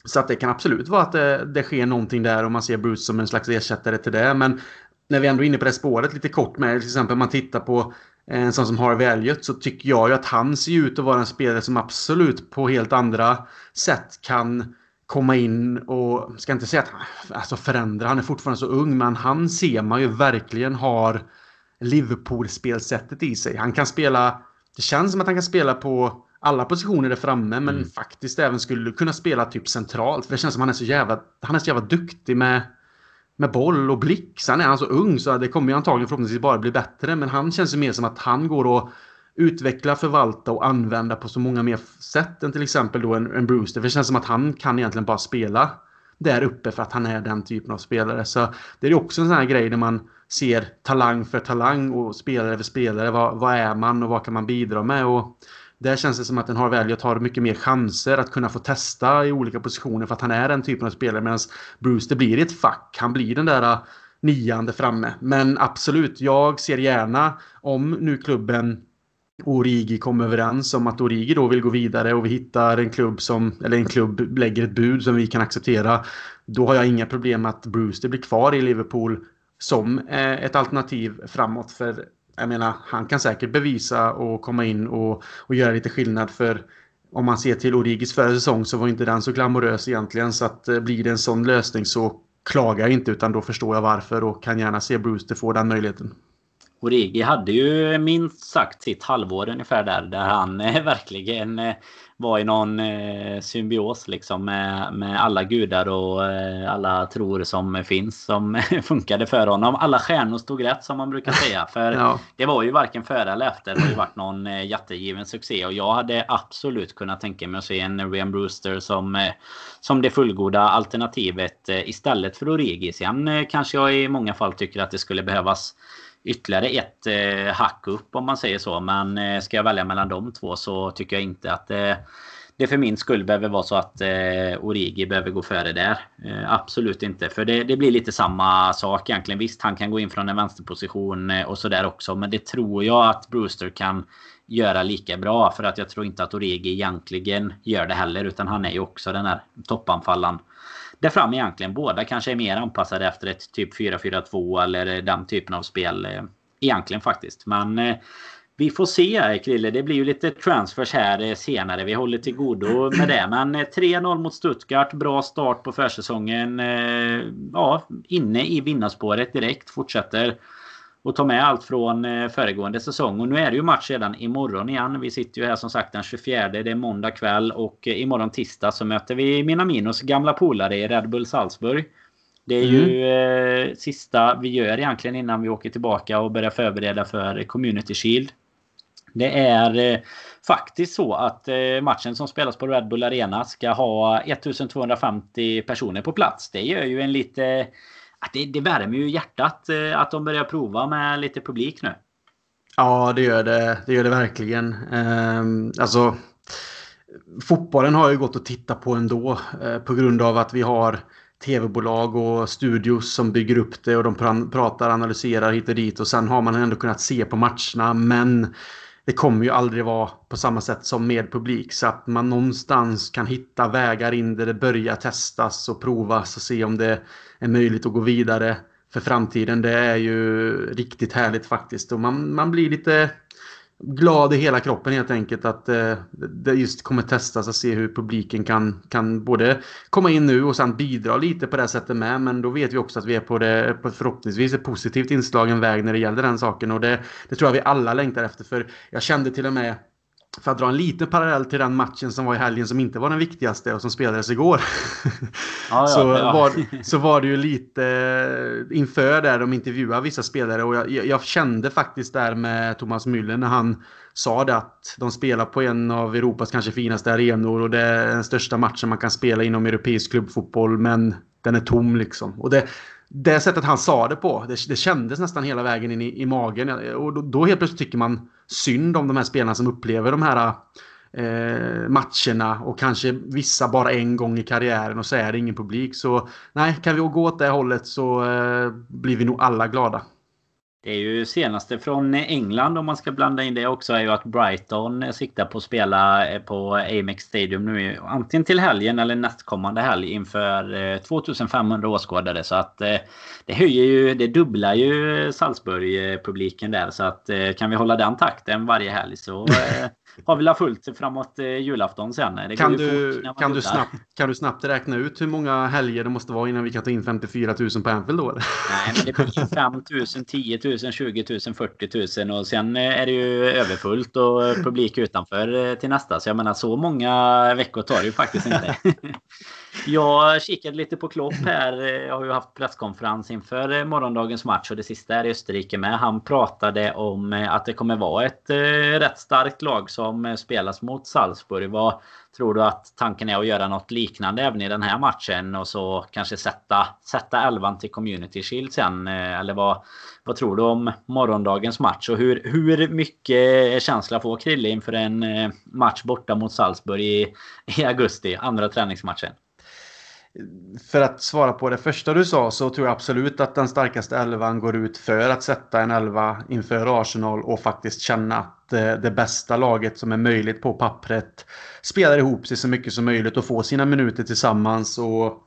Speaker 2: Så att det kan absolut vara att det, det sker någonting där och man ser Bruce som en slags ersättare till det. Men när vi ändå är inne på det spåret lite kort med till exempel man tittar på en sån som Harvey Elliot så tycker jag ju att han ser ut att vara en spelare som absolut på helt andra sätt kan komma in och, ska inte säga att alltså förändra, han är fortfarande så ung, men han ser man ju verkligen har Liverpool-spelsättet i sig. Han kan spela, det känns som att han kan spela på alla positioner där framme, men mm. faktiskt även skulle kunna spela typ centralt. För det känns som att han är så jävla, han är så jävla duktig med, med boll och blick. Sen är han så ung så det kommer ju antagligen förhoppningsvis bara bli bättre, men han känns ju mer som att han går och utveckla, förvalta och använda på så många mer sätt än till exempel då en, en Brewster. För det känns som att han kan egentligen bara spela där uppe för att han är den typen av spelare. Så det är också en sån här grej där man ser talang för talang och spelare för spelare. Vad, vad är man och vad kan man bidra med? Och där känns det som att den har välja tar mycket mer chanser att kunna få testa i olika positioner för att han är den typen av spelare. Medan Brewster blir ett fack. Han blir den där äh, niande framme. Men absolut, jag ser gärna om nu klubben Origi kom överens om att Origi då vill gå vidare och vi hittar en klubb som, eller en klubb lägger ett bud som vi kan acceptera. Då har jag inga problem att Brewster blir kvar i Liverpool som eh, ett alternativ framåt. För jag menar, han kan säkert bevisa och komma in och, och göra lite skillnad för om man ser till Origis förra säsong så var inte den så glamorös egentligen. Så att eh, blir det en sån lösning så klagar jag inte utan då förstår jag varför och kan gärna se Brewster få den möjligheten.
Speaker 1: Origi hade ju minst sagt sitt halvår ungefär där. Där han eh, verkligen eh, var i någon eh, symbios liksom med, med alla gudar och alla tror som finns som funkade för honom. Alla stjärnor stod rätt som man brukar säga. För ja. det var ju varken före eller efter. Det har ju varit någon jättegiven succé. Och jag hade absolut kunnat tänka mig att se en Ryan Brewster som, som det fullgoda alternativet istället för Origi. Sen kanske jag i många fall tycker att det skulle behövas ytterligare ett eh, hack upp om man säger så. Men eh, ska jag välja mellan de två så tycker jag inte att eh, det för min skull behöver vara så att eh, Origi behöver gå före där. Eh, absolut inte. För det, det, blir lite samma sak egentligen. Visst, han kan gå in från en vänsterposition eh, och sådär också. Men det tror jag att Brewster kan göra lika bra. För att jag tror inte att Origi egentligen gör det heller. Utan han är ju också den här toppanfallaren där fram egentligen. Båda kanske är mer anpassade efter ett typ 4-4-2 eller den typen av spel. Eh, egentligen faktiskt. Men eh, vi får se eh, Krille. Det blir ju lite transfers här senare. Vi håller till godo med det. Men 3-0 mot Stuttgart. Bra start på försäsongen. Ja, inne i vinnarspåret direkt. Fortsätter och ta med allt från eh, föregående säsong. Och nu är det ju match redan imorgon igen. Vi sitter ju här som sagt den 24. Det är måndag kväll och eh, imorgon tisdag så möter vi Minaminos gamla polare i Red Bull Salzburg. Det är mm. ju eh, sista vi gör egentligen innan vi åker tillbaka och börjar förbereda för Community Shield. Det är eh, faktiskt så att eh, matchen som spelas på Red Bull Arena ska ha 1250 personer på plats. Det gör ju en lite det, det värmer ju hjärtat eh, att de börjar prova med lite publik nu.
Speaker 2: Ja, det gör det. Det gör det verkligen. Ehm, alltså, fotbollen har ju gått att titta på ändå eh, på grund av att vi har tv-bolag och studios som bygger upp det och de pratar, analyserar hit och dit och sen har man ändå kunnat se på matcherna. Men det kommer ju aldrig vara på samma sätt som med publik så att man någonstans kan hitta vägar in där det börjar testas och provas och se om det är möjligt att gå vidare för framtiden. Det är ju riktigt härligt faktiskt och man, man blir lite glad i hela kroppen helt enkelt att eh, det just kommer testas att se hur publiken kan, kan både komma in nu och sen bidra lite på det sättet med. Men då vet vi också att vi är på det på förhoppningsvis ett positivt inslagen väg när det gäller den saken och det, det tror jag vi alla längtar efter. För jag kände till och med för att dra en liten parallell till den matchen som var i helgen som inte var den viktigaste och som spelades igår. Ja, så, ja. Var, så var det ju lite eh, inför där de intervjuade vissa spelare och jag, jag, kände faktiskt där med Thomas Müller när han sa det att de spelar på en av Europas kanske finaste arenor och det är den största matchen man kan spela inom europeisk klubbfotboll men den är tom liksom. Och det, det sättet han sa det på, det, det kändes nästan hela vägen in i, i magen. Och då, då, helt plötsligt tycker man synd om de här spelarna som upplever de här eh, matcherna och kanske vissa bara en gång i karriären och så är det ingen publik. Så nej, kan vi gå åt det hållet så eh, blir vi nog alla glada.
Speaker 1: Det är ju senaste från England om man ska blanda in det också är ju att Brighton siktar på att spela eh, på Amex Stadium nu antingen till helgen eller nästkommande helg inför eh, 2500 åskådare. Så att eh, det höjer ju, det dubblar ju Salzburg-publiken där. Så att kan vi hålla den takten varje helg så har vi la fullt framåt eh, julafton sen. Det
Speaker 2: kan, du, kan, du snabbt, kan du snabbt räkna ut hur många helger det måste vara innan vi kan ta in 54 000 på Anfield då?
Speaker 1: Nej, men det blir 5 000, 10 000, 20 000, 40 000 och sen eh, är det ju överfullt och publik utanför eh, till nästa. Så jag menar så många veckor tar det ju faktiskt inte. Jag kikade lite på Klopp här. Jag har ju haft presskonferens inför eh, morgondagens match och det sista är i Österrike med. Han pratade om eh, att det kommer vara ett eh, rätt starkt lag som spelas mot Salzburg. Vad tror du att tanken är att göra något liknande även i den här matchen och så kanske sätta, sätta elvan till Community Shield sen? Eller vad, vad tror du om morgondagens match? Och hur, hur mycket känsla får Krille inför en match borta mot Salzburg i, i augusti, andra träningsmatchen?
Speaker 2: För att svara på det första du sa så tror jag absolut att den starkaste elvan går ut för att sätta en elva inför Arsenal och faktiskt känna att eh, det bästa laget som är möjligt på pappret spelar ihop sig så mycket som möjligt och får sina minuter tillsammans. Och,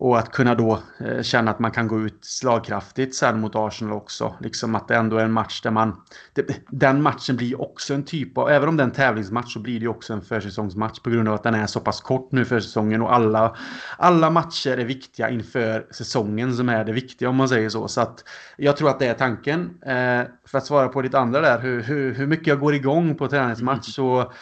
Speaker 2: och att kunna då eh, känna att man kan gå ut slagkraftigt sen mot Arsenal också. Liksom att det ändå är en match där man... Det, den matchen blir också en typ av... Även om det är en tävlingsmatch så blir det också en försäsongsmatch på grund av att den är så pass kort nu för säsongen. Och alla, alla matcher är viktiga inför säsongen som är det viktiga om man säger så. Så att jag tror att det är tanken. Eh, för att svara på ditt andra där, hur, hur, hur mycket jag går igång på träningsmatch mm. så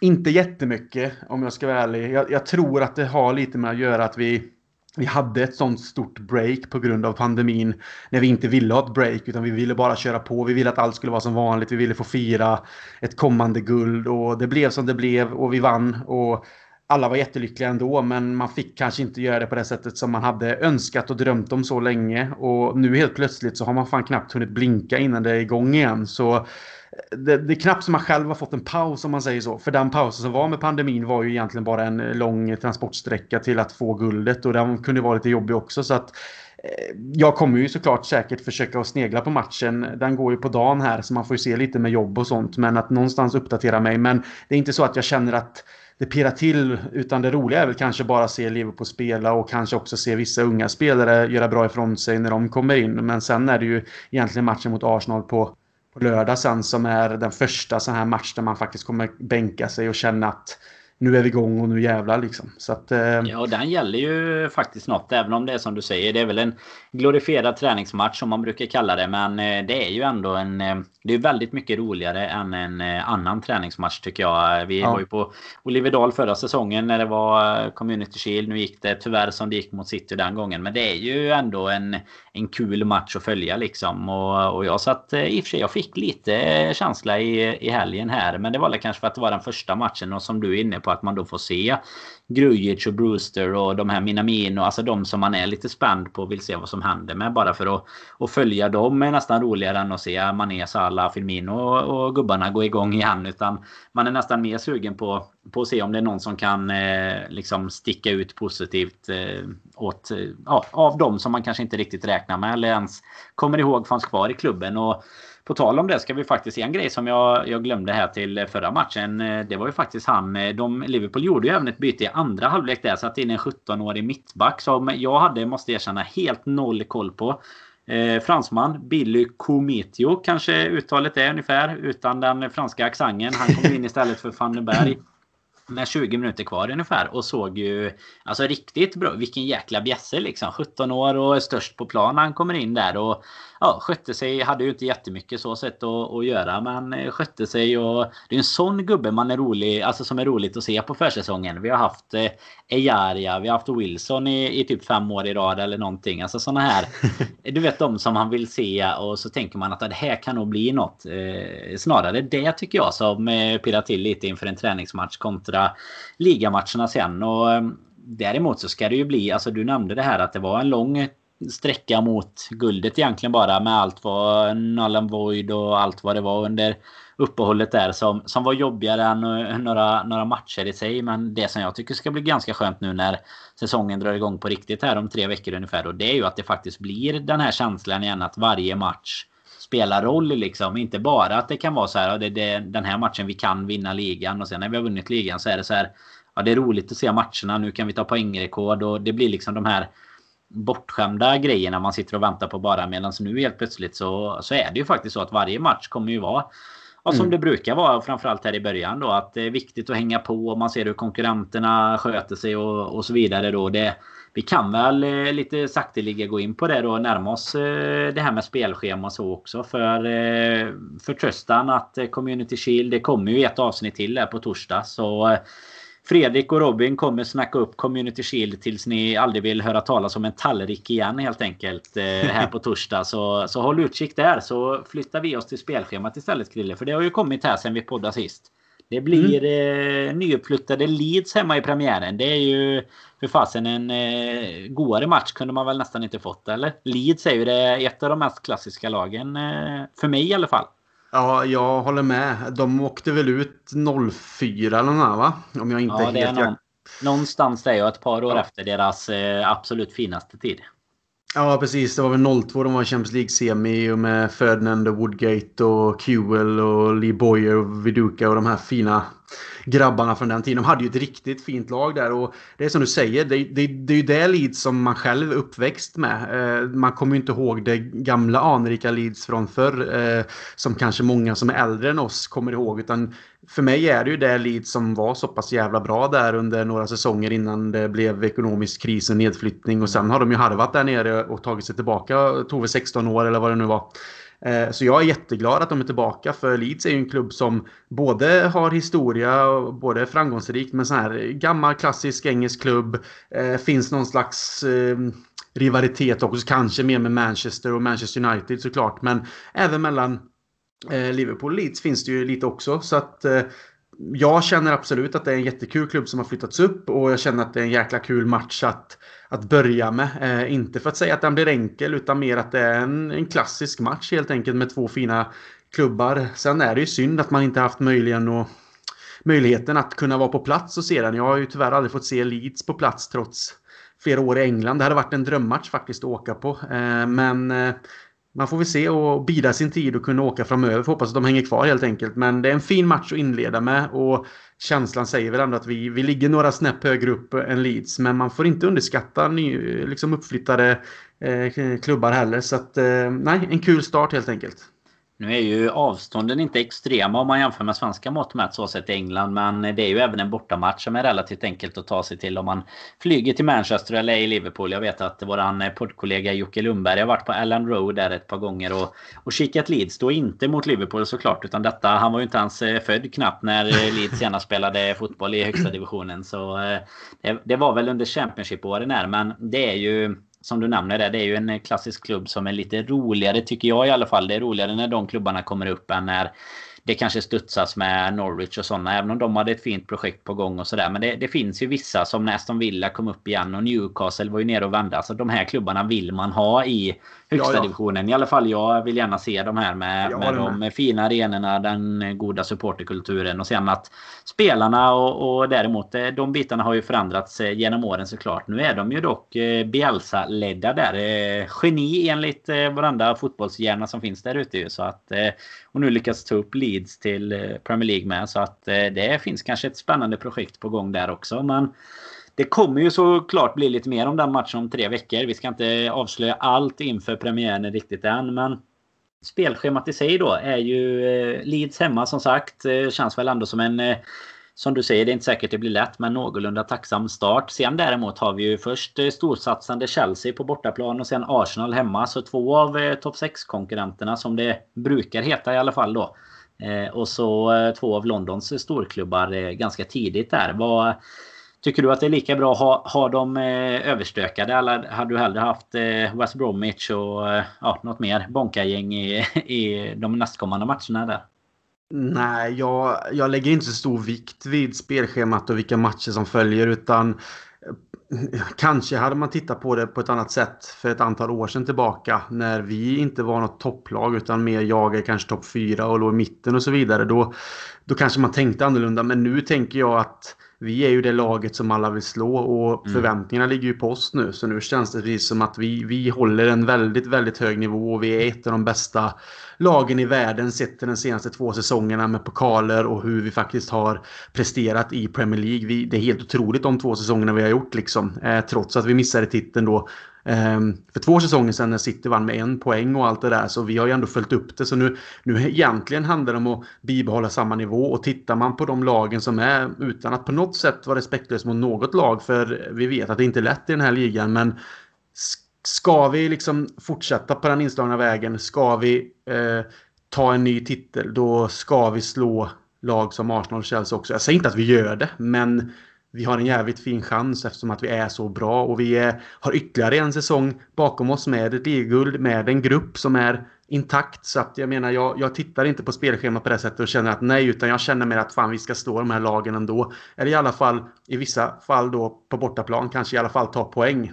Speaker 2: inte jättemycket om jag ska vara ärlig. Jag, jag, tror att det har lite med att göra att vi vi hade ett sånt stort break på grund av pandemin när vi inte ville ha ett break utan vi ville bara köra på. Vi ville att allt skulle vara som vanligt. Vi ville få fira ett kommande guld och det blev som det blev och vi vann. Och alla var jättelyckliga ändå men man fick kanske inte göra det på det sättet som man hade önskat och drömt om så länge. Och nu helt plötsligt så har man fan knappt hunnit blinka innan det är igång igen. Så det, det, är knappt som man själv har fått en paus om man säger så. För den pausen som var med pandemin var ju egentligen bara en lång transportsträcka till att få guldet och den kunde vara lite jobbig också. Så att eh, jag kommer ju såklart säkert försöka att snegla på matchen. Den går ju på dagen här så man får ju se lite med jobb och sånt. Men att någonstans uppdatera mig. Men det är inte så att jag känner att det pirrar till. Utan det roliga är väl kanske bara se Liverpool spela och kanske också se vissa unga spelare göra bra ifrån sig när de kommer in. Men sen är det ju egentligen matchen mot Arsenal på på lördag sen som är den första sån här match där man faktiskt kommer bänka sig och känna att nu är vi igång och nu jävlar liksom. Så att, eh...
Speaker 1: Ja, och den gäller ju faktiskt något. Även om det är som du säger. Det är väl en glorifierad träningsmatch som man brukar kalla det. Men eh, det är ju ändå en... Eh, det är väldigt mycket roligare än en eh, annan träningsmatch tycker jag. Vi ja. var ju på Olivedal förra säsongen när det var Community Shield. Nu gick det tyvärr som det gick mot City den gången. Men det är ju ändå en, en kul match att följa liksom. Och, och jag satt i och för sig, jag fick lite känsla i, i helgen här. Men det var väl kanske för att det var den första matchen och som du är inne på på att man då får se Grujic och Brewster och de här Minamino. Alltså de som man är lite spänd på och vill se vad som händer med. Bara för att, att följa dem är nästan roligare än att se Mané, Salah, Firmino och, och gubbarna gå igång igen. Utan man är nästan mer sugen på, på att se om det är någon som kan eh, liksom sticka ut positivt eh, åt, ja, av dem som man kanske inte riktigt räknar med eller ens kommer ihåg fanns kvar i klubben. Och på tal om det ska vi faktiskt se en grej som jag, jag glömde här till förra matchen. Eh, det var ju faktiskt han. Eh, de, Liverpool gjorde ju även ett byte i andra halvlek där. Satte in en 17-årig mittback som jag hade, måste erkänna, helt noll koll på. Eh, fransman, Billy Cometio kanske uttalet är ungefär. Utan den franska accenten. Han kom in istället för van Berg med 20 minuter kvar ungefär och såg ju alltså riktigt bra. Vilken jäkla bjässe liksom. 17 år och är störst på plan när han kommer in där och ja, skötte sig. Hade ju inte jättemycket så sätt att, att göra men skötte sig och det är en sån gubbe man är rolig, alltså som är roligt att se på försäsongen. Vi har haft eh, Ejaria, vi har haft Wilson i, i typ fem år i rad eller någonting. Alltså såna här. Du vet de som man vill se och så tänker man att det här kan nog bli något. Eh, snarare det tycker jag som eh, pirrar till lite inför en träningsmatch kontra ligamatcherna sen. Och eh, däremot så ska det ju bli, alltså du nämnde det här att det var en lång sträcka mot guldet egentligen bara med allt vad Nolan Void och allt vad det var under uppehållet där som, som var jobbigare än eh, några, några matcher i sig. Men det som jag tycker ska bli ganska skönt nu när säsongen drar igång på riktigt här om tre veckor ungefär. Och det är ju att det faktiskt blir den här känslan igen att varje match spelar roll liksom. Inte bara att det kan vara så här. Det, det, den här matchen vi kan vinna ligan och sen när vi har vunnit ligan så är det så här. Ja, det är roligt att se matcherna. Nu kan vi ta poängrekord och det blir liksom de här bortskämda grejerna man sitter och väntar på bara. Medan nu helt plötsligt så, så är det ju faktiskt så att varje match kommer ju vara Ja, som mm. det brukar vara framförallt här i början då. Att det är viktigt att hänga på och man ser hur konkurrenterna sköter sig och, och så vidare då. Det, vi kan väl eh, lite sakteliga gå in på det då och närma oss eh, det här med spelschema och så också. För eh, förtröstan att Community Shield, det kommer ju ett avsnitt till där på torsdag. Så Fredrik och Robin kommer snacka upp Community Shield tills ni aldrig vill höra talas om en tallrik igen helt enkelt. Eh, här på torsdag. Så, så håll utkik där så flyttar vi oss till spelschemat istället Krille. För det har ju kommit här sen vi poddade sist. Det blir mm. eh, nyuppflyttade Leeds hemma i premiären. Det är ju för fasen en eh, godare match kunde man väl nästan inte fått eller? Leeds är ju det, ett av de mest klassiska lagen. Eh, för mig i alla fall.
Speaker 2: Ja, jag håller med. De åkte väl ut 04 eller något va? Om jag inte
Speaker 1: ja, det är någon, Någonstans där och ett par år ja. efter deras eh, absolut finaste tid.
Speaker 2: Ja, precis. Det var väl 02 de var i Champions League-semi med Ferdinand och Woodgate och Kewell och Lee Boyer och Viduka och de här fina grabbarna från den tiden. De hade ju ett riktigt fint lag där och det är som du säger, det, det, det är ju det Leeds som man själv är uppväxt med. Eh, man kommer ju inte ihåg det gamla anrika Leeds från förr eh, som kanske många som är äldre än oss kommer ihåg utan för mig är det ju det Leeds som var så pass jävla bra där under några säsonger innan det blev ekonomisk kris och nedflyttning och sen har de ju harvat där nere och tagit sig tillbaka, tog väl 16 år eller vad det nu var. Eh, så jag är jätteglad att de är tillbaka för Leeds är ju en klubb som både har historia och både framgångsrikt men sån här gammal klassisk engelsk klubb. Eh, finns någon slags eh, rivalitet också, kanske mer med Manchester och Manchester United såklart. Men även mellan Liverpool och Leeds finns det ju lite också. Så att jag känner absolut att det är en jättekul klubb som har flyttats upp och jag känner att det är en jäkla kul match att att börja med. Eh, inte för att säga att den blir enkel utan mer att det är en, en klassisk match helt enkelt med två fina klubbar. Sen är det ju synd att man inte haft möjligen att möjligheten att kunna vara på plats och se den. Jag har ju tyvärr aldrig fått se Leeds på plats trots flera år i England. Det hade varit en drömmatch faktiskt att åka på. Eh, men eh, man får väl se och bida sin tid och kunna åka framöver. Får hoppas att de hänger kvar helt enkelt. Men det är en fin match att inleda med. Och känslan säger väl ändå att vi, vi ligger några snäpp högre upp än Leeds. Men man får inte underskatta ny, liksom uppflyttade eh, klubbar heller. Så att, eh, nej, en kul start helt enkelt.
Speaker 1: Nu är ju avstånden inte extrema om man jämför med svenska mått mätt så sett i England. Men det är ju även en bortamatch som är relativt enkelt att ta sig till om man flyger till Manchester eller i Liverpool. Jag vet att våran eh, poddkollega Jocke Lundberg har varit på Allen Road där ett par gånger och, och kikat Leeds. Då inte mot Liverpool såklart utan detta. Han var ju inte ens eh, född knappt när eh, Leeds senast spelade fotboll i högsta divisionen. Så det, det var väl under Championship-åren här. Men det är ju som du nämner det, det är ju en klassisk klubb som är lite roligare tycker jag i alla fall. Det är roligare när de klubbarna kommer upp än när det kanske studsas med Norwich och sådana. Även om de hade ett fint projekt på gång och sådär. Men det, det, finns ju vissa som när Aston Villa kom upp igen och Newcastle var ju nere och vände. Alltså de här klubbarna vill man ha i högsta ja, ja. divisionen. I alla fall jag vill gärna se de här med, med de med. fina arenorna, den goda supporterkulturen och sen att spelarna och, och däremot eh, de bitarna har ju förändrats eh, genom åren såklart. Nu är de ju dock eh, Bielsa-ledda där. Geni enligt varenda fotbollshjärna som finns där ute ju. Så att, och nu lyckas ta upp Leeds till Premier League med. Så att det finns kanske ett spännande projekt på gång där också. Men det kommer ju såklart bli lite mer om den matchen om tre veckor. Vi ska inte avslöja allt inför premiären riktigt än. Men spelschemat i sig då är ju eh, Leeds hemma som sagt. Eh, känns väl ändå som en eh, som du säger, det är inte säkert det blir lätt, men någorlunda tacksam start. Sen däremot har vi ju först storsatsande Chelsea på bortaplan och sen Arsenal hemma. Så två av topp 6-konkurrenterna som det brukar heta i alla fall då. Och så två av Londons storklubbar ganska tidigt där. Vad, Tycker du att det är lika bra att ha, ha dem eh, överstökade eller hade du hellre haft eh, West Bromwich och eh, ja, något mer bonkagäng i, i de nästkommande matcherna där?
Speaker 2: Nej, jag, jag lägger inte så stor vikt vid spelschemat och vilka matcher som följer utan eh, Kanske hade man tittat på det på ett annat sätt för ett antal år sedan tillbaka när vi inte var något topplag utan mer jagade kanske topp fyra och låg i mitten och så vidare. Då, då kanske man tänkte annorlunda men nu tänker jag att vi är ju det laget som alla vill slå och mm. förväntningarna ligger ju på oss nu. Så nu känns det som att vi, vi håller en väldigt, väldigt hög nivå och vi är ett av de bästa lagen i världen sett till de senaste två säsongerna med pokaler och hur vi faktiskt har presterat i Premier League. Vi, det är helt otroligt de två säsongerna vi har gjort liksom. Eh, trots att vi missade titeln då Ehm, för två säsonger sedan när City vann med en poäng och allt det där. Så vi har ju ändå följt upp det. Så nu, nu egentligen handlar det om att bibehålla samma nivå. Och tittar man på de lagen som är, utan att på något sätt vara respektlös mot något lag. För vi vet att det inte är lätt i den här ligan. Men ska vi liksom fortsätta på den inslagna vägen. Ska vi eh, ta en ny titel. Då ska vi slå lag som Arsenal och Chelsea också. Jag säger inte att vi gör det. Men vi har en jävligt fin chans eftersom att vi är så bra och vi är, har ytterligare en säsong bakom oss med ett ligaguld med en grupp som är intakt. Så att jag menar, jag, jag tittar inte på spelschemat på det sättet och känner att nej, utan jag känner mer att fan vi ska slå de här lagen ändå. Eller i alla fall, i vissa fall då på bortaplan, kanske i alla fall ta poäng.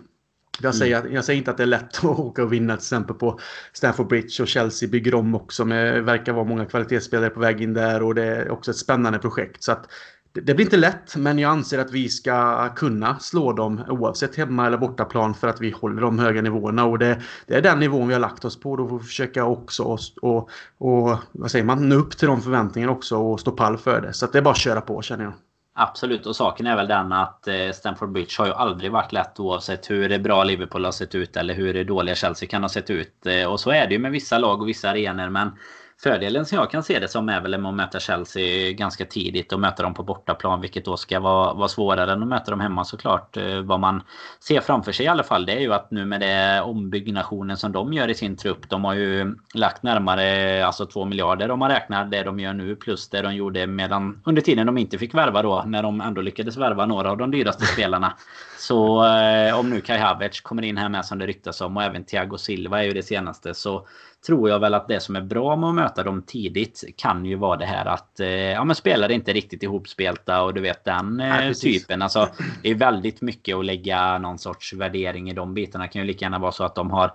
Speaker 2: Jag säger, mm. jag säger inte att det är lätt att åka och vinna till exempel på Stamford Bridge och Chelsea bygger om också. Det verkar vara många kvalitetsspelare på väg in där och det är också ett spännande projekt. Så att det blir inte lätt, men jag anser att vi ska kunna slå dem oavsett hemma eller bortaplan för att vi håller de höga nivåerna. Och det, det är den nivån vi har lagt oss på. Då får vi försöka också och, och, vad säger man, nå upp till de förväntningarna också och stå pall för det. Så det är bara att köra på känner jag.
Speaker 1: Absolut, och saken är väl den att eh, Stamford Bridge har ju aldrig varit lätt oavsett hur bra Liverpool har sett ut eller hur dåliga Chelsea kan ha sett ut. Eh, och så är det ju med vissa lag och vissa arenor men Fördelen som jag kan se det som är väl att möta Chelsea ganska tidigt och möta dem på bortaplan. Vilket då ska vara, vara svårare än att möta dem hemma såklart. Eh, vad man ser framför sig i alla fall det är ju att nu med det ombyggnationen som de gör i sin trupp. De har ju lagt närmare alltså 2 miljarder om man räknar det de gör nu plus det de gjorde medan under tiden de inte fick värva då. När de ändå lyckades värva några av de dyraste spelarna. Så eh, om nu Kai Havertz kommer in här med som det ryktas om och även Thiago Silva är ju det senaste. Så tror jag väl att det som är bra med att möta dem tidigt kan ju vara det här att eh, ja, men spelare inte riktigt ihopspelta och du vet den eh, ja, typen. Alltså, det är väldigt mycket att lägga någon sorts värdering i de bitarna. Det kan ju lika gärna vara så att de har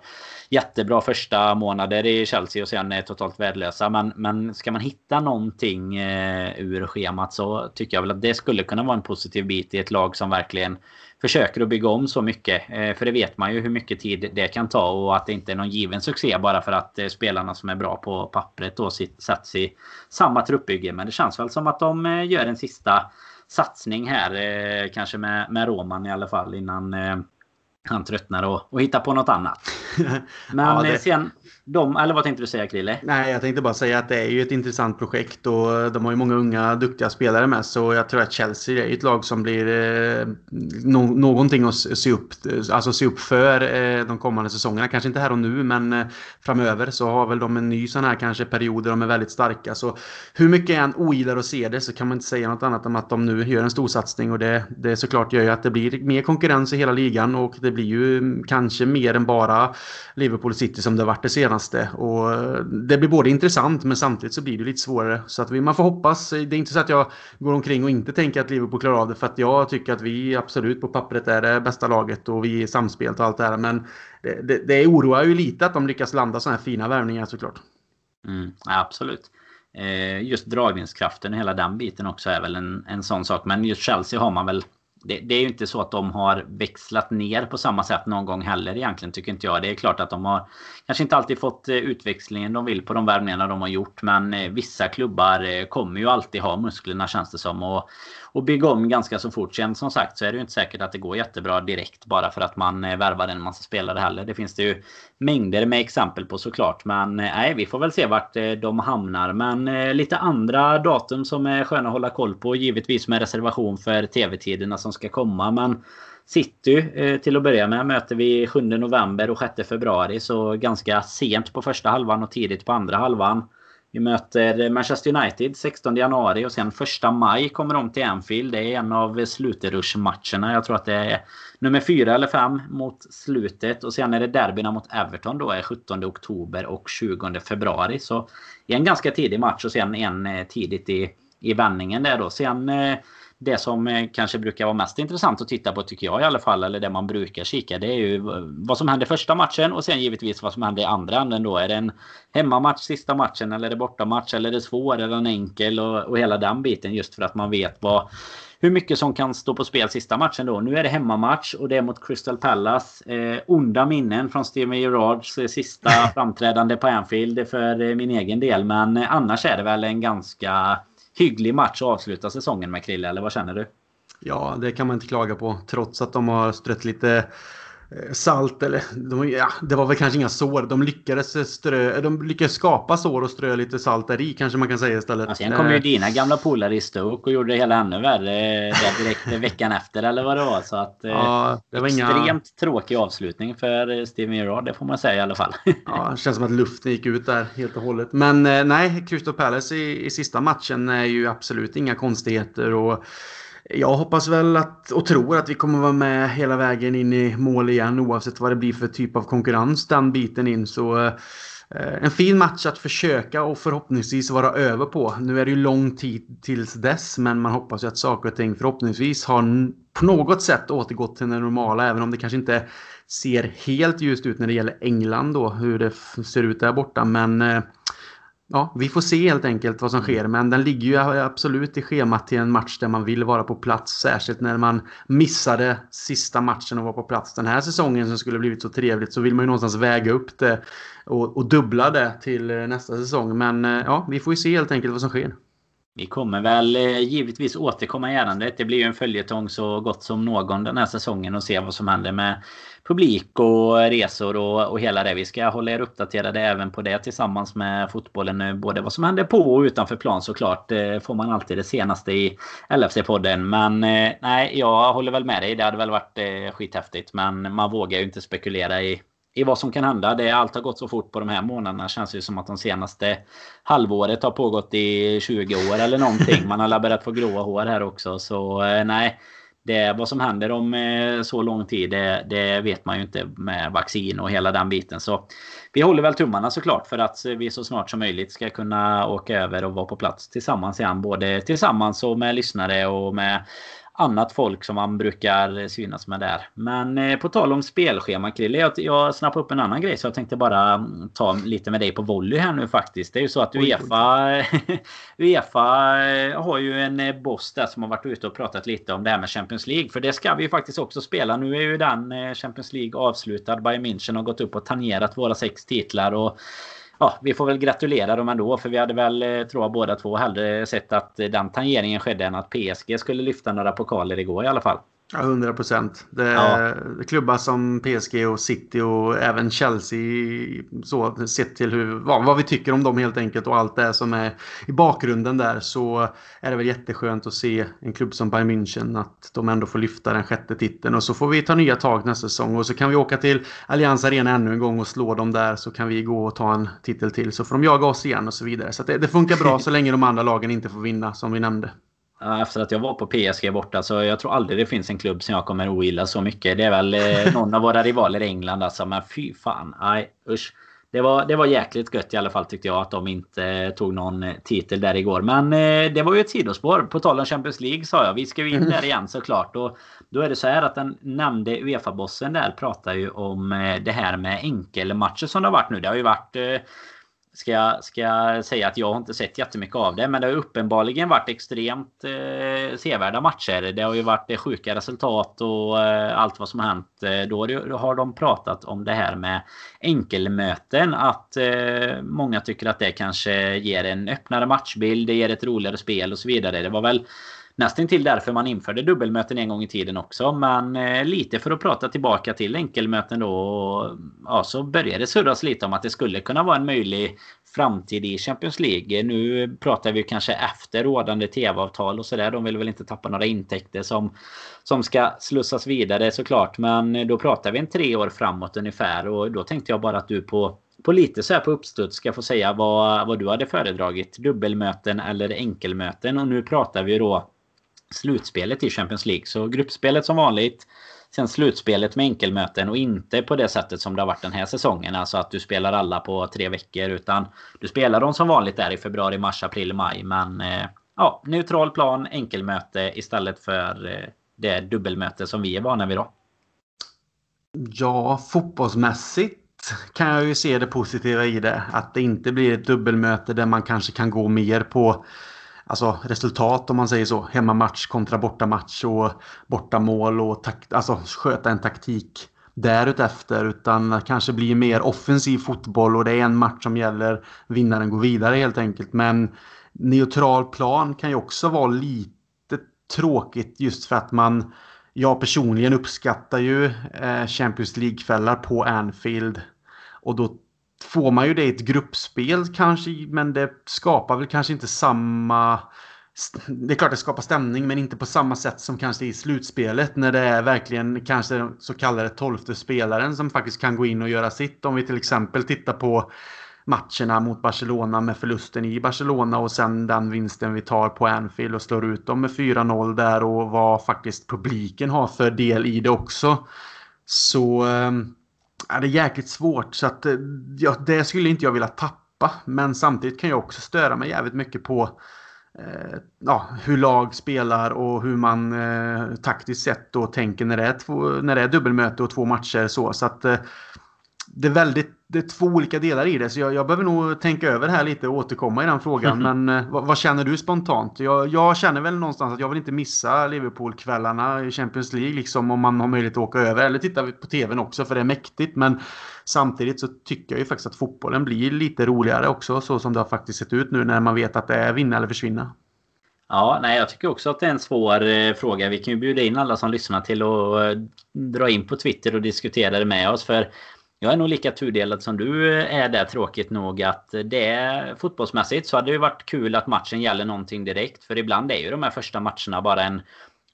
Speaker 1: jättebra första månader i Chelsea och sen är totalt värdelösa. Men, men ska man hitta någonting eh, ur schemat så tycker jag väl att det skulle kunna vara en positiv bit i ett lag som verkligen försöker att bygga om så mycket. Eh, för det vet man ju hur mycket tid det kan ta och att det inte är någon given succé bara för att eh, spelarna som är bra på pappret då sätts i samma truppbygge. Men det känns väl som att de eh, gör en sista satsning här. Kanske med, med Roman i alla fall innan han tröttnar och, och hittar på något annat. Men ja, det... sen, de, eller vad tänkte du säga Krille?
Speaker 2: Nej, jag tänkte bara säga att det är ju ett intressant projekt och de har ju många unga duktiga spelare med. Så jag tror att Chelsea är ett lag som blir eh, no någonting att se upp, eh, alltså se upp för eh, de kommande säsongerna. Kanske inte här och nu, men eh, framöver så har väl de en ny sån här kanske period där de är väldigt starka. Så hur mycket jag än ogillar att se det så kan man inte säga något annat än att de nu gör en storsatsning. och det, det såklart gör ju att det blir mer konkurrens i hela ligan och det blir ju mm, kanske mer än bara Liverpool City som det har varit det senaste senaste. Och eh, det blir både intressant men samtidigt så blir det lite svårare. Så att vi, man får hoppas. Det är inte så att jag går omkring och inte tänker att Liverpool klarar av det. För att jag tycker att vi absolut på pappret är det bästa laget och vi är samspelt och allt det här. Men det, det, det oroar ju lite att de lyckas landa sådana här fina värvningar såklart.
Speaker 1: Mm, absolut. Eh, just dragningskraften och hela den biten också är väl en, en sån sak. Men just Chelsea har man väl det, det, är ju inte så att de har växlat ner på samma sätt någon gång heller egentligen tycker inte jag. Det är klart att de har kanske inte alltid fått eh, utväxlingen de vill på de värvningarna de har gjort. Men eh, vissa klubbar eh, kommer ju alltid ha musklerna känns det som. Och och bygga om ganska så fort. Sen som sagt så är det ju inte säkert att det går jättebra direkt bara för att man värvar en massa spelare heller. Det finns det ju mängder med exempel på såklart. Men nej, vi får väl se vart de hamnar. Men lite andra datum som är sköna att hålla koll på. Givetvis med reservation för tv-tiderna som ska komma. Men City eh, till att börja med möter vi 7 november och 6 februari. Så ganska sent på första halvan och tidigt på andra halvan. Vi möter Manchester United 16 januari och sen 1 maj kommer de till Anfield. Det är en av slutrush-matcherna. Jag tror att det är nummer 4 eller 5 mot slutet. Och sen är det derbyna mot Everton då är 17 oktober och 20 februari. Så en ganska tidig match och sen en eh, tidigt i, i vändningen där då. Sen eh, det som eh, kanske brukar vara mest intressant att titta på tycker jag i alla fall. Eller det man brukar kika. Det är ju vad som händer första matchen och sen givetvis vad som händer i andra änden då. Är det en hemmamatch sista matchen eller är det bortamatch eller är det svår eller en enkel och, och hela den biten. Just för att man vet vad hur mycket som kan stå på spel sista matchen då. Nu är det hemmamatch och det är mot Crystal Palace. Eh, onda minnen från Steven Gerrards eh, sista framträdande på Anfield för eh, min egen del. Men eh, annars är det väl en ganska hygglig match att avsluta säsongen med Krille, eller vad känner du?
Speaker 2: Ja, det kan man inte klaga på. Trots att de har strött lite salt eller de, ja, det var väl kanske inga sår. De lyckades strö, de lyckades skapa sår och strö lite salt där i kanske man kan säga istället. Ja,
Speaker 1: sen kom ju eh. dina gamla polare i Stoke och gjorde det hela ännu värre eh, direkt veckan efter eller vad det var. Så att ja, det var extremt inga... tråkig avslutning för Steven Gerrard, det får man säga i alla fall.
Speaker 2: Ja, det känns som att luften gick ut där helt och hållet. Men nej, Crystal Palace i, i sista matchen är ju absolut inga konstigheter. och jag hoppas väl att, och tror att vi kommer vara med hela vägen in i mål igen oavsett vad det blir för typ av konkurrens den biten in. Så eh, en fin match att försöka och förhoppningsvis vara över på. Nu är det ju lång tid tills dess men man hoppas ju att saker och ting förhoppningsvis har på något sätt återgått till det normala även om det kanske inte ser helt ljust ut när det gäller England då hur det ser ut där borta men eh, ja, vi får se helt enkelt vad som sker. Men den ligger ju absolut i schemat till en match där man vill vara på plats. Särskilt när man missade sista matchen och var på plats den här säsongen som skulle blivit så trevligt. Så vill man ju någonstans väga upp det och, och dubbla det till nästa säsong. Men eh, ja, vi får ju se helt enkelt vad som sker.
Speaker 1: Vi kommer väl eh, givetvis återkomma i ärendet. Det blir ju en följetong så gott som någon den här säsongen och se vad som händer med publik och resor och, och hela det. Vi ska hålla er uppdaterade även på det tillsammans med fotbollen. Både vad som händer på och utanför plan såklart. Eh, får man alltid det senaste i LFC-podden. Men eh, nej, jag håller väl med dig. Det hade väl varit skithäftigt. Men man vågar ju inte spekulera i i vad som kan hända. Det, allt har gått så fort på de här månaderna. Känns ju som att de senaste halvåret har pågått i 20 år eller någonting. Man har börjat få gråa hår här också. Så eh, nej. Det, vad som händer om eh, så lång tid det, det, vet man ju inte med vaccin och hela den biten. Så vi håller väl tummarna såklart för att vi så snart som möjligt ska kunna åka över och vara på plats tillsammans igen. Både tillsammans och med lyssnare och med annat folk som man brukar synas med där. Men eh, på tal om spelschema Krille. Jag, jag snappade upp en annan grej så jag tänkte bara mm, ta lite med dig på volley här nu faktiskt. Det är ju så att Uefa, Uefa eh, har ju en eh, boss där som har varit ute och pratat lite om det här med Champions League. För det ska vi ju faktiskt också spela. Nu är ju den Champions League avslutad. Bayern München har gått upp och tangerat våra sex titlar. och ja, vi får väl gratulera dem ändå. För vi hade väl, eh, tror jag, båda två hellre sett att den tangeringen skedde än att PSG skulle lyfta några pokaler igår i alla fall.
Speaker 2: Ja, 100 procent. Ja. Klubbar som PSG och City och även Chelsea så sett till hur, vad, vad, vi tycker om dem helt enkelt och allt det som är i bakgrunden där så är det väl jätteskönt att se en klubb som Bayern München att de ändå får lyfta den sjätte titeln och så får vi ta nya tag nästa säsong och så kan vi åka till Allianz Arena ännu en gång och slå dem där så kan vi gå och ta en titel till så får de jaga oss igen och så vidare. Så det, det funkar bra så länge de andra lagen inte får vinna som vi nämnde.
Speaker 1: Efter att jag var på PSG borta så jag tror aldrig det finns en klubb som jag kommer ogilla så mycket. Det är väl eh, någon av våra rivaler i England alltså. Men fy fan. Nej usch. Det var, det var jäkligt gött i alla fall tyckte jag att de inte tog någon titel där igår. Men eh, det var ju ett sidospår. På tal om Champions League sa jag. Vi ska ju in där igen såklart. Och då är det så här att den nämnde Uefa-bossen där pratar ju om eh, det här med enkelmatcher som det har varit nu. Det har ju varit ska jag, ska jag säga att jag har inte sett jättemycket av det. Men det har uppenbarligen varit extremt eh, sevärda matcher. Det har ju varit eh, sjuka resultat och eh, allt vad som har hänt. Eh, då har de pratat om det här med enkelmöten. Att eh, många tycker att det kanske ger en öppnare matchbild. Det ger ett roligare spel och så vidare. Det var väl nästan till därför man införde dubbelmöten en gång i tiden också. Men eh, lite för att prata tillbaka till enkelmöten då. Ja, så började det surras lite om att det skulle kunna vara en möjlig framtid i Champions League. Nu pratar vi kanske efter rådande tv-avtal och sådär. De vill väl inte tappa några intäkter som, som ska slussas vidare såklart. Men då pratar vi en tre år framåt ungefär. Och då tänkte jag bara att du på på lite så här på uppstuds ska få säga vad, vad du hade föredragit. Dubbelmöten eller enkelmöten. Och nu pratar vi då slutspelet i Champions League. Så gruppspelet som vanligt. Sen slutspelet med enkelmöten och inte på det sättet som det har varit den här säsongen. Alltså att du spelar alla på tre veckor. Utan du spelar dem som vanligt där i februari, mars, april, maj. Men eh, ja, neutral plan, enkelmöte istället för eh, det dubbelmöte som vi är vana vid då.
Speaker 2: Ja, fotbollsmässigt kan jag ju se det positiva i det. Att det inte blir ett dubbelmöte där man kanske kan gå mer på alltså, resultat om man säger så. Hemmamatch kontra bortamatch och bortamål och takt, alltså, sköta en taktik därutefter utan kanske bli mer offensiv fotboll och det är en match som gäller. Vinnaren går vidare helt enkelt. Men neutral plan kan ju också vara lite tråkigt just för att man jag personligen uppskattar ju eh, Champions League-kvällar på Anfield. Och då får man ju det i ett gruppspel kanske, men det skapar väl kanske inte samma... Det är klart det skapar stämning, men inte på samma sätt som kanske i slutspelet när det är verkligen kanske så kallade tolfte spelaren som faktiskt kan gå in och göra sitt. Om vi till exempel tittar på matcherna mot Barcelona med förlusten i Barcelona och sen den vinsten vi tar på Anfield och slår ut dem med 4-0 där och vad faktiskt publiken har för del i det också. Så ehm, Ja, det är jäkligt svårt så att eh, ja, det skulle inte jag vilja tappa. Men samtidigt kan jag också störa mig jävligt mycket på eh, ja, hur lag spelar och hur man eh, taktiskt sett då tänker när det är, två, när det är dubbelmöte och två matcher. Så, så att eh, det är väldigt det är två olika delar i det. Så jag, jag behöver nog tänka över det här lite och återkomma i den frågan. Men eh, vad, vad, känner du spontant? Jag, jag, känner väl någonstans att jag vill inte missa Liverpool-kvällarna i Champions League. Liksom om man har möjlighet att åka över. Eller titta på tvn också för det är mäktigt. Men samtidigt så tycker jag ju faktiskt att fotbollen blir lite roligare också. Så som det har faktiskt sett ut nu när man vet att det är vinna eller försvinna.
Speaker 1: Ja, nej, jag tycker också att det är en svår eh, fråga. Vi kan ju bjuda in alla som lyssnar till att eh, dra in på Twitter och diskutera det med oss. För jag är nog lika tudelad som du är där tråkigt nog att det är fotbollsmässigt så hade det ju varit kul att matchen gäller någonting direkt. För ibland är ju de här första matcherna bara en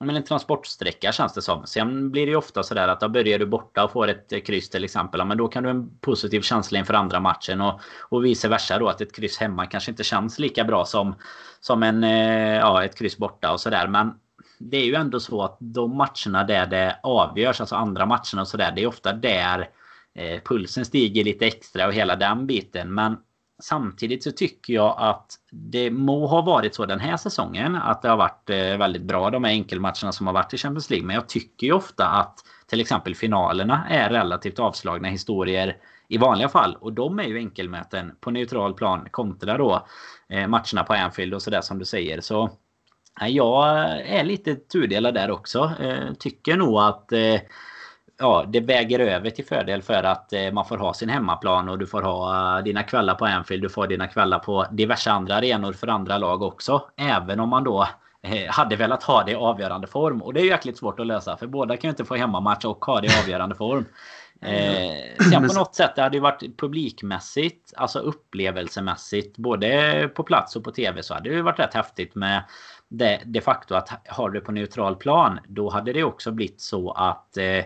Speaker 1: men en transportsträcka känns det som. Sen blir det ju ofta sådär att då börjar du borta och får ett kryss till exempel. men då kan du ha en positiv känsla inför andra matchen. Och, och vice versa då att ett kryss hemma kanske inte känns lika bra som, som en, eh, ja, ett kryss borta och sådär. Men det är ju ändå så att de matcherna där det avgörs, alltså andra matcherna och sådär. Det är ofta där eh, pulsen stiger lite extra och hela den biten. Men Samtidigt så tycker jag att det må ha varit så den här säsongen att det har varit eh, väldigt bra de här enkelmatcherna som har varit i Champions League. Men jag tycker ju ofta att till exempel finalerna är relativt avslagna historier i vanliga fall. Och de är ju enkelmöten på neutral plan kontra då eh, matcherna på Anfield och sådär som du säger. Så eh, jag är lite tudelad där också. Tycker nog att ja, det väger över till fördel för att eh, man får ha sin hemmaplan och du får ha eh, dina kvällar på Anfield. Du får dina kvällar på diverse andra arenor för andra lag också. Även om man då eh, hade velat ha det i avgörande form. Och det är ju jäkligt svårt att lösa för båda kan ju inte få hemmamatch och ha det i avgörande form. Eh, sen på något sätt det hade ju varit publikmässigt, alltså upplevelsemässigt, både på plats och på tv så hade det ju varit rätt häftigt med det de facto att har du på neutral plan, då hade det också blivit så att eh,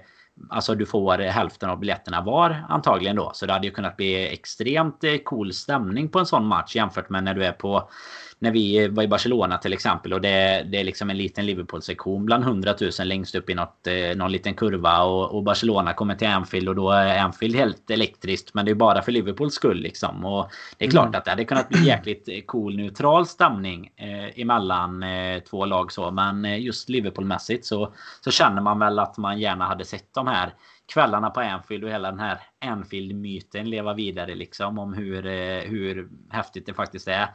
Speaker 1: Alltså du får eh, hälften av biljetterna var antagligen då. Så det hade ju kunnat bli extremt eh, cool stämning på en sån match jämfört med när du är på när vi var i Barcelona till exempel och det, det är liksom en liten Liverpool-sektion bland 100 000 längst upp i något, eh, någon liten kurva och, och, Barcelona kommer till Anfield och då är Anfield helt elektriskt men det är bara för Liverpools skull liksom och det är klart mm. att det hade kunnat bli jäkligt eh, cool neutral stämning eh, emellan eh, två lag så men eh, just Liverpool-mässigt så, så känner man väl att man gärna hade sett de här kvällarna på Anfield och hela den här Anfield-myten leva vidare liksom om hur, hur häftigt det faktiskt är.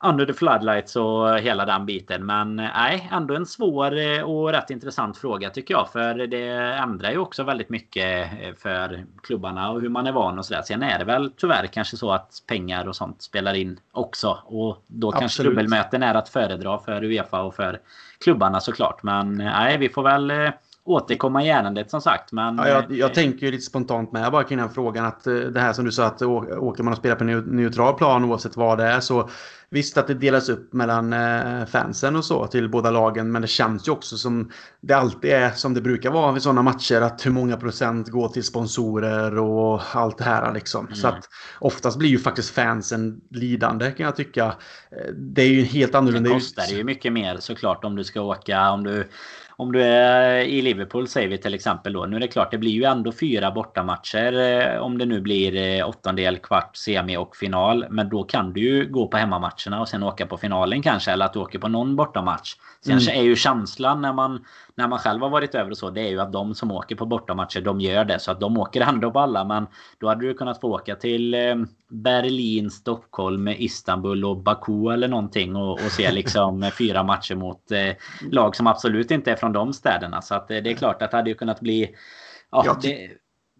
Speaker 1: Under the floodlights och hela den biten. Men eh, nej, ändå en svår eh, och rätt intressant fråga tycker jag. För det ändrar ju också väldigt mycket eh, för klubbarna och hur man är van och sådär. Sen är det väl tyvärr kanske så att pengar och sånt spelar in också. Och då Absolut. kanske dubbelmöten är att föredra för Uefa och för klubbarna såklart. Men nej, vi får väl återkomma i ärendet som sagt. Men,
Speaker 2: ja, jag, jag tänker ju lite spontant med bara kring den frågan att det här som du sa att åker man och spelar på neutral plan oavsett vad det är så Visst att det delas upp mellan eh, fansen och så till båda lagen. Men det känns ju också som det alltid är som det brukar vara vid sådana matcher. Att hur många procent går till sponsorer och allt det här liksom. Mm. Så att oftast blir ju faktiskt fansen lidande kan jag tycka. Eh, det är ju helt annorlunda.
Speaker 1: Det kostar ju mycket mer såklart om du ska åka. Om du om du är i Liverpool säger vi till exempel då. Nu är det klart, det blir ju ändå fyra bortamatcher. Eh, om det nu blir eh, åttondel, kvart, semi och final. Men då kan du ju gå på hemmamatcherna och sen åka på finalen kanske. Eller att du åker på någon bortamatch. Sen mm. är ju känslan när man, när man själv har varit över och så. Det är ju att de som åker på bortamatcher, de gör det. Så att de åker ändå på alla. Men då hade du kunnat få åka till eh, Berlin, Stockholm, Istanbul och Baku eller någonting. Och, och se liksom fyra matcher mot eh, lag som absolut inte är från de städerna. Så att eh, det är klart att det hade ju kunnat bli... Ja, det,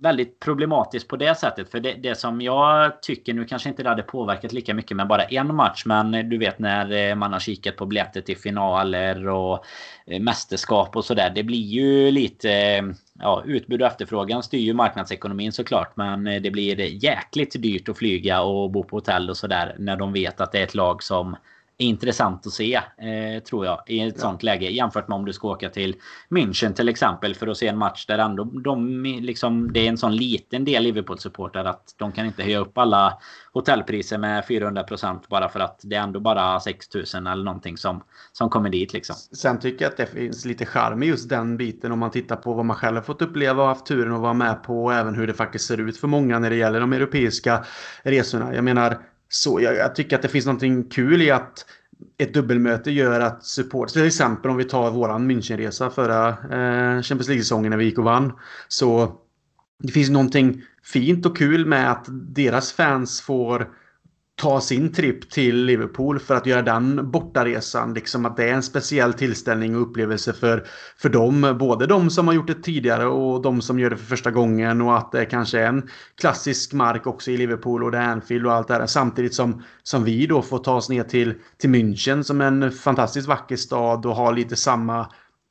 Speaker 1: väldigt problematiskt på det sättet. För det, det, som jag tycker, nu kanske inte det hade påverkat lika mycket med bara en match. Men du vet när eh, man har kikat på biljetter till finaler och eh, mästerskap och sådär. Det blir ju lite... Eh, ja, utbud och efterfrågan styr ju marknadsekonomin såklart. Men det blir jäkligt dyrt att flyga och bo på hotell och sådär. När de vet att det är ett lag som intressant att se, eh, tror jag, i ett ja. sånt läge. Jämfört med om du ska åka till München till exempel för att se en match där ändå de, liksom, det är en sån liten del Liverpool-supportrar att de kan inte höja upp alla hotellpriser med 400% bara för att det är ändå bara 6000 eller någonting som, som kommer dit liksom.
Speaker 2: Sen tycker jag att det finns lite charm i just den biten om man tittar på vad man själv har fått uppleva och haft turen att vara med på och även hur det faktiskt ser ut för många när det gäller de europeiska resorna. Jag menar så jag, jag, tycker att det finns någonting kul i att ett dubbelmöte gör att support, till exempel om vi tar våran Münchenresa förra eh, Champions League-säsongen när vi gick och vann. Så det finns någonting fint och kul med att deras fans får ta sin tripp till Liverpool för att göra den bortaresan. Liksom att det är en speciell tillställning och upplevelse för, för dem. Både de som har gjort det tidigare och de som gör det för första gången. Och att det kanske är en klassisk mark också i Liverpool och det är Anfield och allt det där. Samtidigt som, som vi då får ta oss ner till, till München som är en fantastiskt vacker stad och har lite samma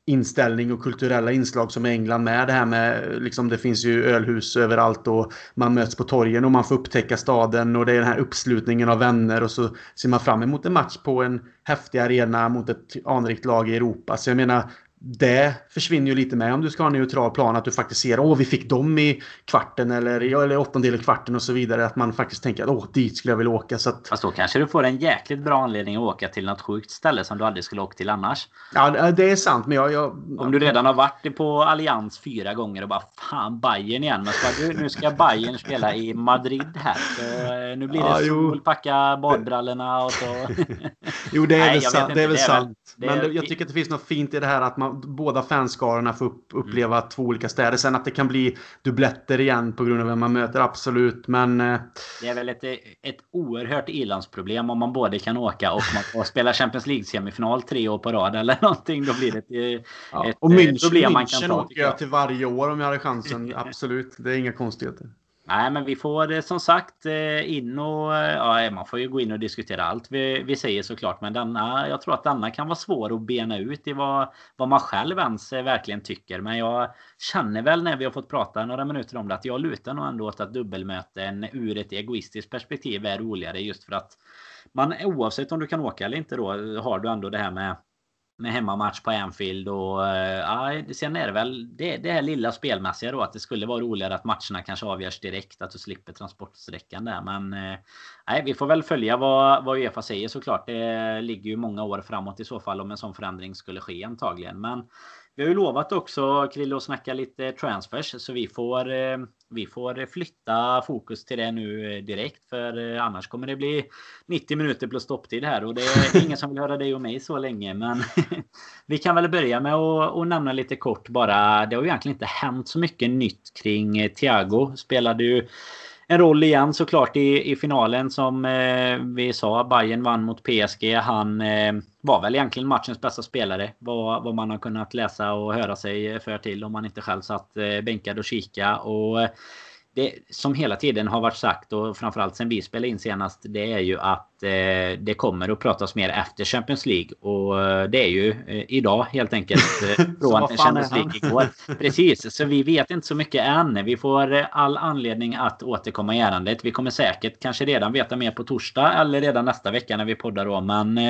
Speaker 2: inställning och kulturella inslag som i England med det här med liksom det finns ju ölhus överallt och man möts på torgen och man får upptäcka staden och det är den här uppslutningen av vänner och så ser man fram emot en match på en häftig arena mot ett anrikt lag i Europa. Så jag menar det försvinner ju lite med om du ska ha en neutral plan. Att du faktiskt ser åh vi fick dem i kvarten eller, eller åttondel i kvarten och så vidare. Att man faktiskt tänker att åh dit skulle jag vilja åka. Så att...
Speaker 1: Fast då kanske du får en jäkligt bra anledning att åka till något sjukt ställe som du aldrig skulle åka till annars.
Speaker 2: Ja det är sant men jag... jag...
Speaker 1: Om du redan har varit på Allians fyra gånger och bara fan Bayern igen. Men ska, nu ska Bayern spela i Madrid här. Så, eh, nu blir det ja, sol, packa badbrallorna och så.
Speaker 2: jo det är Nej, väl sant. Det är väl sant. Men jag tycker att det finns något fint i det här att man båda fanskarorna får upp, uppleva mm. två olika städer. Sen att det kan bli dubbletter igen på grund av vem man möter, absolut. Men... Eh,
Speaker 1: det är väl ett, ett oerhört ilandsproblem om man både kan åka och man får spela Champions League-semifinal tre år på rad eller någonting. Då blir det ett, eh, ja, ett
Speaker 2: och München, problem man kan ta. München åker jag till varje år om jag hade chansen. absolut, det är inga konstigheter.
Speaker 1: Nej, men vi får eh, som sagt eh, in och... Eh, ja, man får ju gå in och diskutera allt vi, vi säger såklart. Men denna, jag tror att denna kan vara svår att bena ut i vad, vad man själv ens verkligen tycker. Men jag känner väl när vi har fått prata några minuter om det att jag lutar nog ändå åt att dubbelmöten ur ett egoistiskt perspektiv är roligare just för att man oavsett om du kan åka eller inte då har du ändå det här med med hemmamatch på Anfield och eh, sen är det väl det, det här lilla spelmässiga då att det skulle vara roligare att matcherna kanske avgörs direkt att du slipper transportsträckan där. Men eh, vi får väl följa vad, vad Uefa säger såklart. Det ligger ju många år framåt i så fall om en sån förändring skulle ske antagligen. Men vi har ju lovat också Krille att snacka lite transfers så vi får eh, vi får flytta fokus till det nu eh, direkt för eh, annars kommer det bli 90 minuter plus stopptid här och det är ingen som vill höra dig och mig så länge men vi kan väl börja med att, nämna lite kort bara. Det har ju egentligen inte hänt så mycket nytt kring Thiago. Spelade ju en roll igen såklart i, i finalen som eh, vi sa. Bayern vann mot PSG. Han eh, var väl egentligen matchens bästa spelare. Vad, vad man har kunnat läsa och höra sig för till om man inte själv satt eh, bänkad och kika. Och eh, det som hela tiden har varit sagt och framförallt sen vi spelade in senast. Det är ju att eh, det kommer att pratas mer efter Champions League. Och eh, det är ju eh, idag helt enkelt. Från Champions League igår. Precis, så vi vet inte så mycket än. Vi får all anledning att återkomma i ärendet. Vi kommer säkert kanske redan veta mer på torsdag eller redan nästa vecka när vi poddar då. Men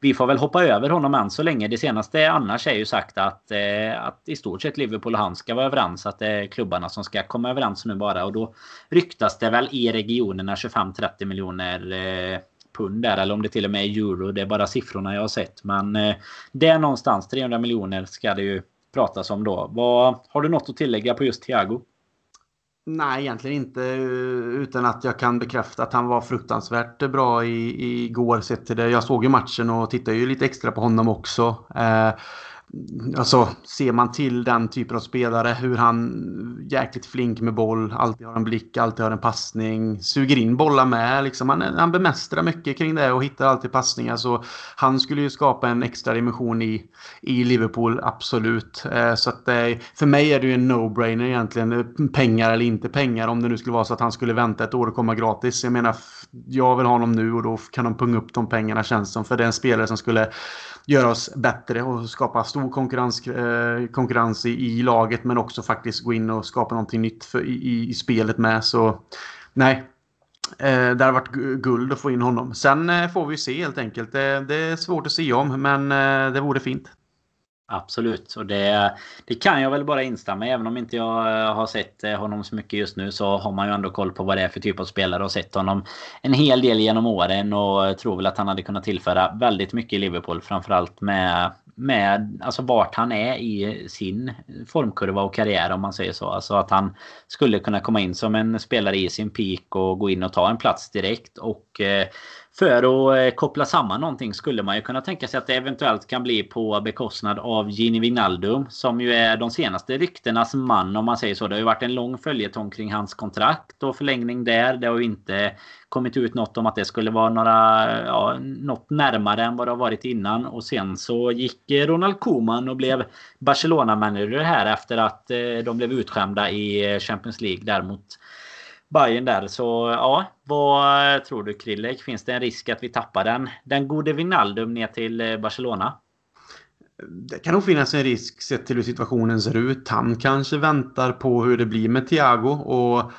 Speaker 1: vi får väl hoppa över honom än så länge. Det senaste annars är ju sagt att, att i stort sett Liverpool och han ska vara överens. Att det är klubbarna som ska komma överens nu bara. Och då ryktas det väl i regionerna 25-30 miljoner pund där. Eller om det till och med är euro. Det är bara siffrorna jag har sett. Men eh, det är någonstans 300 miljoner ska det ju pratas om då. Vad, har du något att tillägga på just Thiago?
Speaker 2: Nej, egentligen inte. Eh, utan att jag kan bekräfta att han var fruktansvärt bra i, igår sett till det. Jag såg ju matchen och tittade ju lite extra på honom också. Eh, Alltså, ser man till den typen av spelare, hur han jäkligt flink med boll, alltid har en blick, alltid har en passning, suger in bollar med. Liksom. Han, han bemästrar mycket kring det och hittar alltid passningar. Så han skulle ju skapa en extra dimension i, i Liverpool, absolut. Eh, så att, eh, för mig är det ju en no-brainer egentligen. Eh, pengar eller inte pengar, om det nu skulle vara så att han skulle vänta ett år och komma gratis. Jag menar, jag vill ha honom nu och då kan de punga upp de pengarna känns som. För det är en spelare som skulle göra oss bättre och skapa stor konkurrens, eh, konkurrens i, i, laget men också faktiskt gå in och skapa någonting nytt för, i, i spelet med. Så nej, Eh, det har varit guld att få in honom. Sen eh, får vi se helt enkelt. Det, det, är svårt att se om, men eh, det vore fint.
Speaker 1: Absolut. Och det, det kan jag väl bara instämma i. Även om inte jag eh, har sett eh, honom så mycket just nu så har man ju ändå koll på vad det är för typ av spelare och sett honom en hel del genom åren och tror väl att han hade kunnat tillföra väldigt mycket i Liverpool. Framförallt med, med alltså vart han är i sin formkurva och karriär om man säger så. Alltså att han skulle kunna komma in som en spelare i sin peak och gå in och ta en plats direkt. Och eh, för att eh, koppla samman någonting skulle man ju kunna tänka sig att det eventuellt kan bli på bekostnad av Gini Wijnaldum. Som ju är de senaste ryktenas man om man säger så. Det har ju varit en lång följetong kring hans kontrakt och förlängning där. Det har ju inte kommit ut något om att det skulle vara några, ja, något närmare än vad det har varit innan. Och sen så gick eh, Ronald Koeman och blev Barcelona-manager här efter att eh, de blev utskämda i Champions League däremot Bayern där. Så ja, vad eh, tror du Krillek? Finns det en risk att vi tappar den? Den gode Wijnaldum ner till eh, Barcelona?
Speaker 2: Det kan nog finnas en risk sett till hur situationen ser ut. Han kanske väntar på hur det blir med Thiago och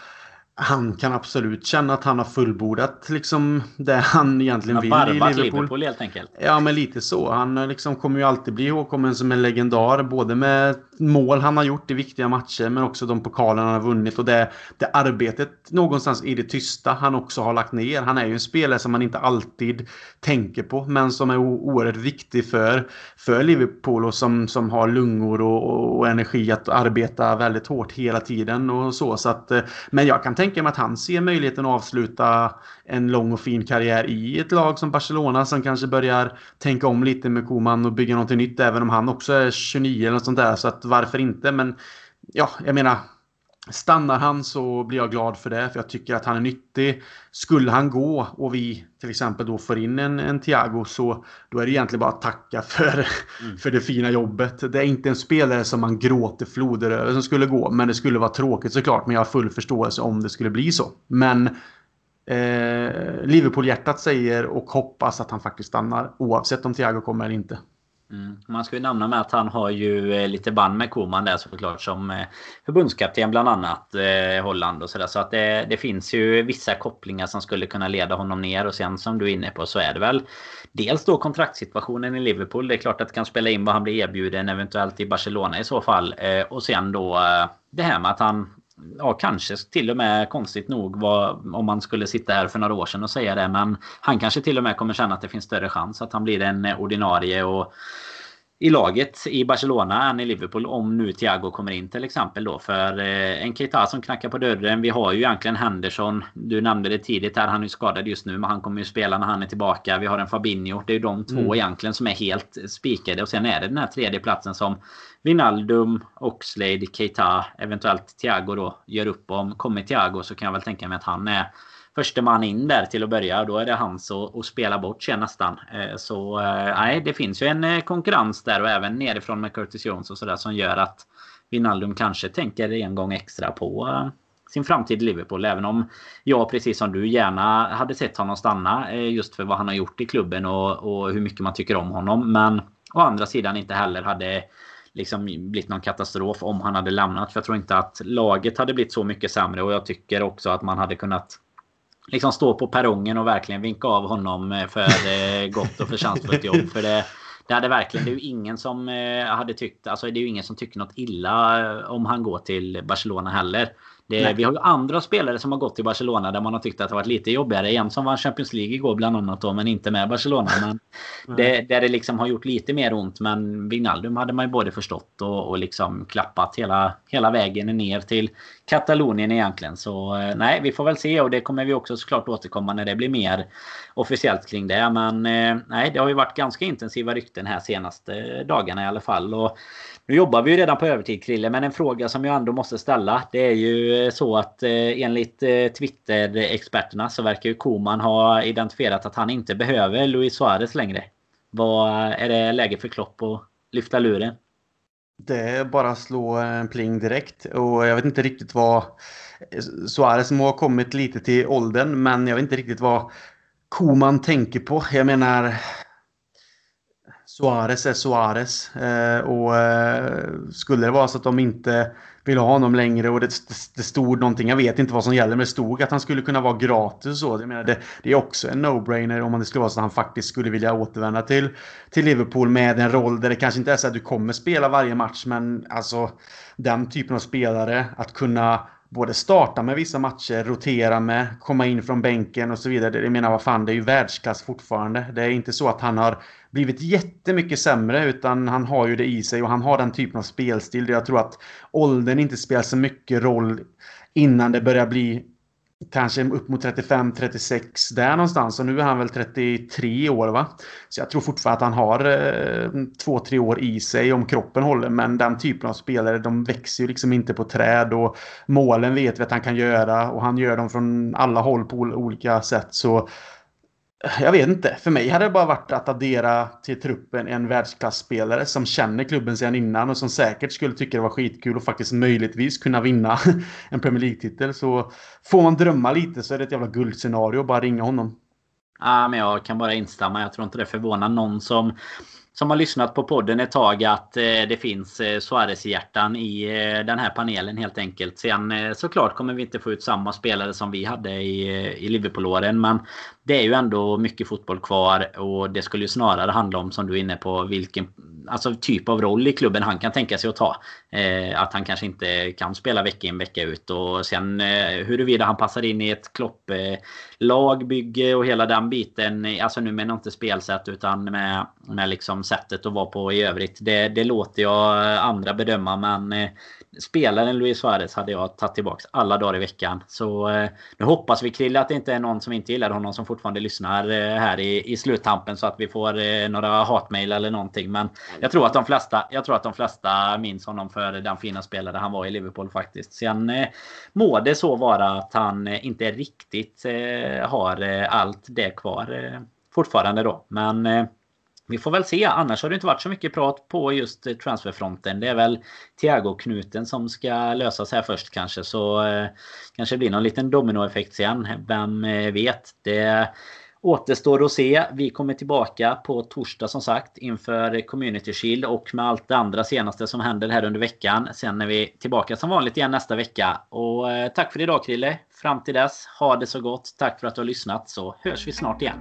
Speaker 2: han kan absolut känna att han har fullbordat liksom det han egentligen vill i Liverpool.
Speaker 1: Liverpool helt enkelt.
Speaker 2: Ja, men lite så. Han liksom kommer ju alltid bli ihågkommen som en legendar. Både med mål han har gjort i viktiga matcher men också de pokaler han har vunnit. Och det, det arbetet någonstans i det tysta han också har lagt ner. Han är ju en spelare som man inte alltid tänker på men som är oerhört viktig för, för Liverpool och som, som har lungor och, och energi att arbeta väldigt hårt hela tiden och så. så att, eh, men jag kan tänka mig att han ser möjligheten att avsluta en lång och fin karriär i ett lag som Barcelona som kanske börjar tänka om lite med Koman och bygga någonting nytt även om han också är 29 eller något sånt där. Så att varför inte? Men ja, jag menar Stannar han så blir jag glad för det, för jag tycker att han är nyttig. Skulle han gå och vi till exempel då får in en, en Thiago så då är det egentligen bara att tacka för, mm. för det fina jobbet. Det är inte en spelare som man gråter floder över som skulle gå, men det skulle vara tråkigt såklart. Men jag har full förståelse om det skulle bli så. Men eh, Liverpool-hjärtat säger och hoppas att han faktiskt stannar oavsett om Thiago kommer eller inte.
Speaker 1: Mm. Man ska ju nämna med att han har ju eh, lite band med Koman där såklart som eh, förbundskapten bland annat eh, Holland och sådär. Så att det, det, finns ju vissa kopplingar som skulle kunna leda honom ner och sen som du är inne på så är det väl dels då kontraktssituationen i Liverpool. Det är klart att det kan spela in vad han blir erbjuden eventuellt i Barcelona i så fall. Eh, och sen då det här med att han ja, kanske till och med konstigt nog vad, om man skulle sitta här för några år sedan och säga det. Men han kanske till och med kommer känna att det finns större chans att han blir en ordinarie och i laget i Barcelona än i Liverpool om nu Thiago kommer in till exempel då. För eh, en Keita som knackar på dörren. Vi har ju egentligen Henderson. Du nämnde det tidigt här. Han är ju skadad just nu men han kommer ju spela när han är tillbaka. Vi har en Fabinho. Det är ju de två mm. egentligen som är helt spikade. Och sen är det den här tredje platsen som Vinaldum, Oxlade, Keita, eventuellt Thiago då gör upp om. Kommer Thiago så kan jag väl tänka mig att han är första man in där till att börja. Då är det hans att spela bort sig nästan. Eh, så eh, nej, det finns ju en eh, konkurrens där och även nerifrån med Curtis Jones och sådär som gör att Wijnaldum kanske tänker en gång extra på sin framtid i Liverpool. Även om jag precis som du gärna hade sett honom stanna just för vad han har gjort i klubben och, och hur mycket man tycker om honom. Men å andra sidan inte heller hade liksom blivit någon katastrof om han hade lämnat. För jag tror inte att laget hade blivit så mycket sämre och jag tycker också att man hade kunnat liksom stå på perrongen och verkligen vinka av honom eh, för eh, gott och förtjänstfullt jobb. För det, det hade verkligen, det är ju ingen som eh, hade tyckt, alltså det är ju ingen som tycker något illa om han går till Barcelona heller. Det, vi har ju andra spelare som har gått till Barcelona där man har tyckt att det varit lite jobbigare. En som vann Champions League igår bland annat då, men inte med Barcelona. Men det, där det liksom har gjort lite mer ont. Men Wijnaldum hade man ju både förstått och, och liksom klappat hela, hela vägen ner till Katalonien egentligen. Så eh, nej, vi får väl se och det kommer vi också såklart återkomma när det blir mer officiellt kring det. Men eh, nej, det har ju varit ganska intensiva rykten här senaste dagarna i alla fall. Och nu jobbar vi ju redan på övertid Krille, men en fråga som jag ändå måste ställa. Det är ju så att eh, enligt eh, Twitter-experterna så verkar ju Koman ha identifierat att han inte behöver Luis Suarez längre. Vad är det läge för Klopp att lyfta luren?
Speaker 2: Det är bara att slå en pling direkt och jag vet inte riktigt vad Suarez må ha kommit lite till åldern men jag vet inte riktigt vad Koman tänker på. Jag menar Suarez är Suarez. Eh, och eh, skulle det vara så att de inte vill ha honom längre och det, det, stod någonting, jag vet inte vad som gäller, men det stod att han skulle kunna vara gratis så. Jag menar, det, det är också en no-brainer om det skulle vara så att han faktiskt skulle vilja återvända till, till Liverpool med en roll där det kanske inte är så att du kommer spela varje match, men alltså den typen av spelare, att kunna både starta med vissa matcher, rotera med, komma in från bänken och så vidare. Jag menar, vad fan, det är ju världsklass fortfarande. Det är inte så att han har blivit jättemycket sämre utan han har ju det i sig och han har den typen av spelstil jag tror att åldern inte spelar så mycket roll innan det börjar bli kanske upp mot 35-36 där någonstans. Och nu är han väl 33 år va. Så jag tror fortfarande att han har eh, två, tre år i sig om kroppen håller. Men den typen av spelare de växer ju liksom inte på träd. Och målen vet vi att han kan göra. Och han gör dem från alla håll på olika sätt. Så jag vet inte. För mig hade det bara varit att addera till truppen en världsklasspelare som känner klubben sedan innan och som säkert skulle tycka det var skitkul och faktiskt möjligtvis kunna vinna en Premier League-titel. Så får man drömma lite så är det ett jävla guldscenario att bara ringa honom.
Speaker 1: Ja, men jag kan bara instämma. Jag tror inte det förvånar någon som som har lyssnat på podden ett tag att eh, det finns eh, Suarez-hjärtan i eh, den här panelen helt enkelt. Sen eh, såklart kommer vi inte få ut samma spelare som vi hade i, eh, i Liverpool-åren. Men det är ju ändå mycket fotboll kvar och det skulle ju snarare handla om som du är inne på vilken alltså, typ av roll i klubben han kan tänka sig att ta. Eh, att han kanske inte kan spela vecka in vecka ut och sen eh, huruvida han passar in i ett klopplag, eh, och hela den biten. Alltså nu menar jag inte spelsätt utan med, med liksom sättet att vara på i övrigt. Det, det låter jag andra bedöma men eh, spelaren Luis Suarez hade jag tagit tillbaka alla dagar i veckan. Så eh, nu hoppas vi Krille att det inte är någon som inte gillar honom som fortfarande lyssnar eh, här i, i sluttampen så att vi får eh, några hatmejl eller någonting. Men jag tror att de flesta, jag tror att de flesta minns honom för den fina spelare han var i Liverpool faktiskt. Sen eh, må det så vara att han eh, inte riktigt eh, har eh, allt det kvar eh, fortfarande då. Men eh, vi får väl se. Annars har det inte varit så mycket prat på just transferfronten. Det är väl Thiago-knuten som ska lösas här först kanske. Så eh, kanske blir någon liten dominoeffekt sen. Vem eh, vet? Det återstår att se. Vi kommer tillbaka på torsdag som sagt inför Community Shield och med allt det andra senaste som händer här under veckan. Sen är vi tillbaka som vanligt igen nästa vecka. Och eh, tack för idag Krille. Fram till dess, ha det så gott. Tack för att du har lyssnat så hörs vi snart igen.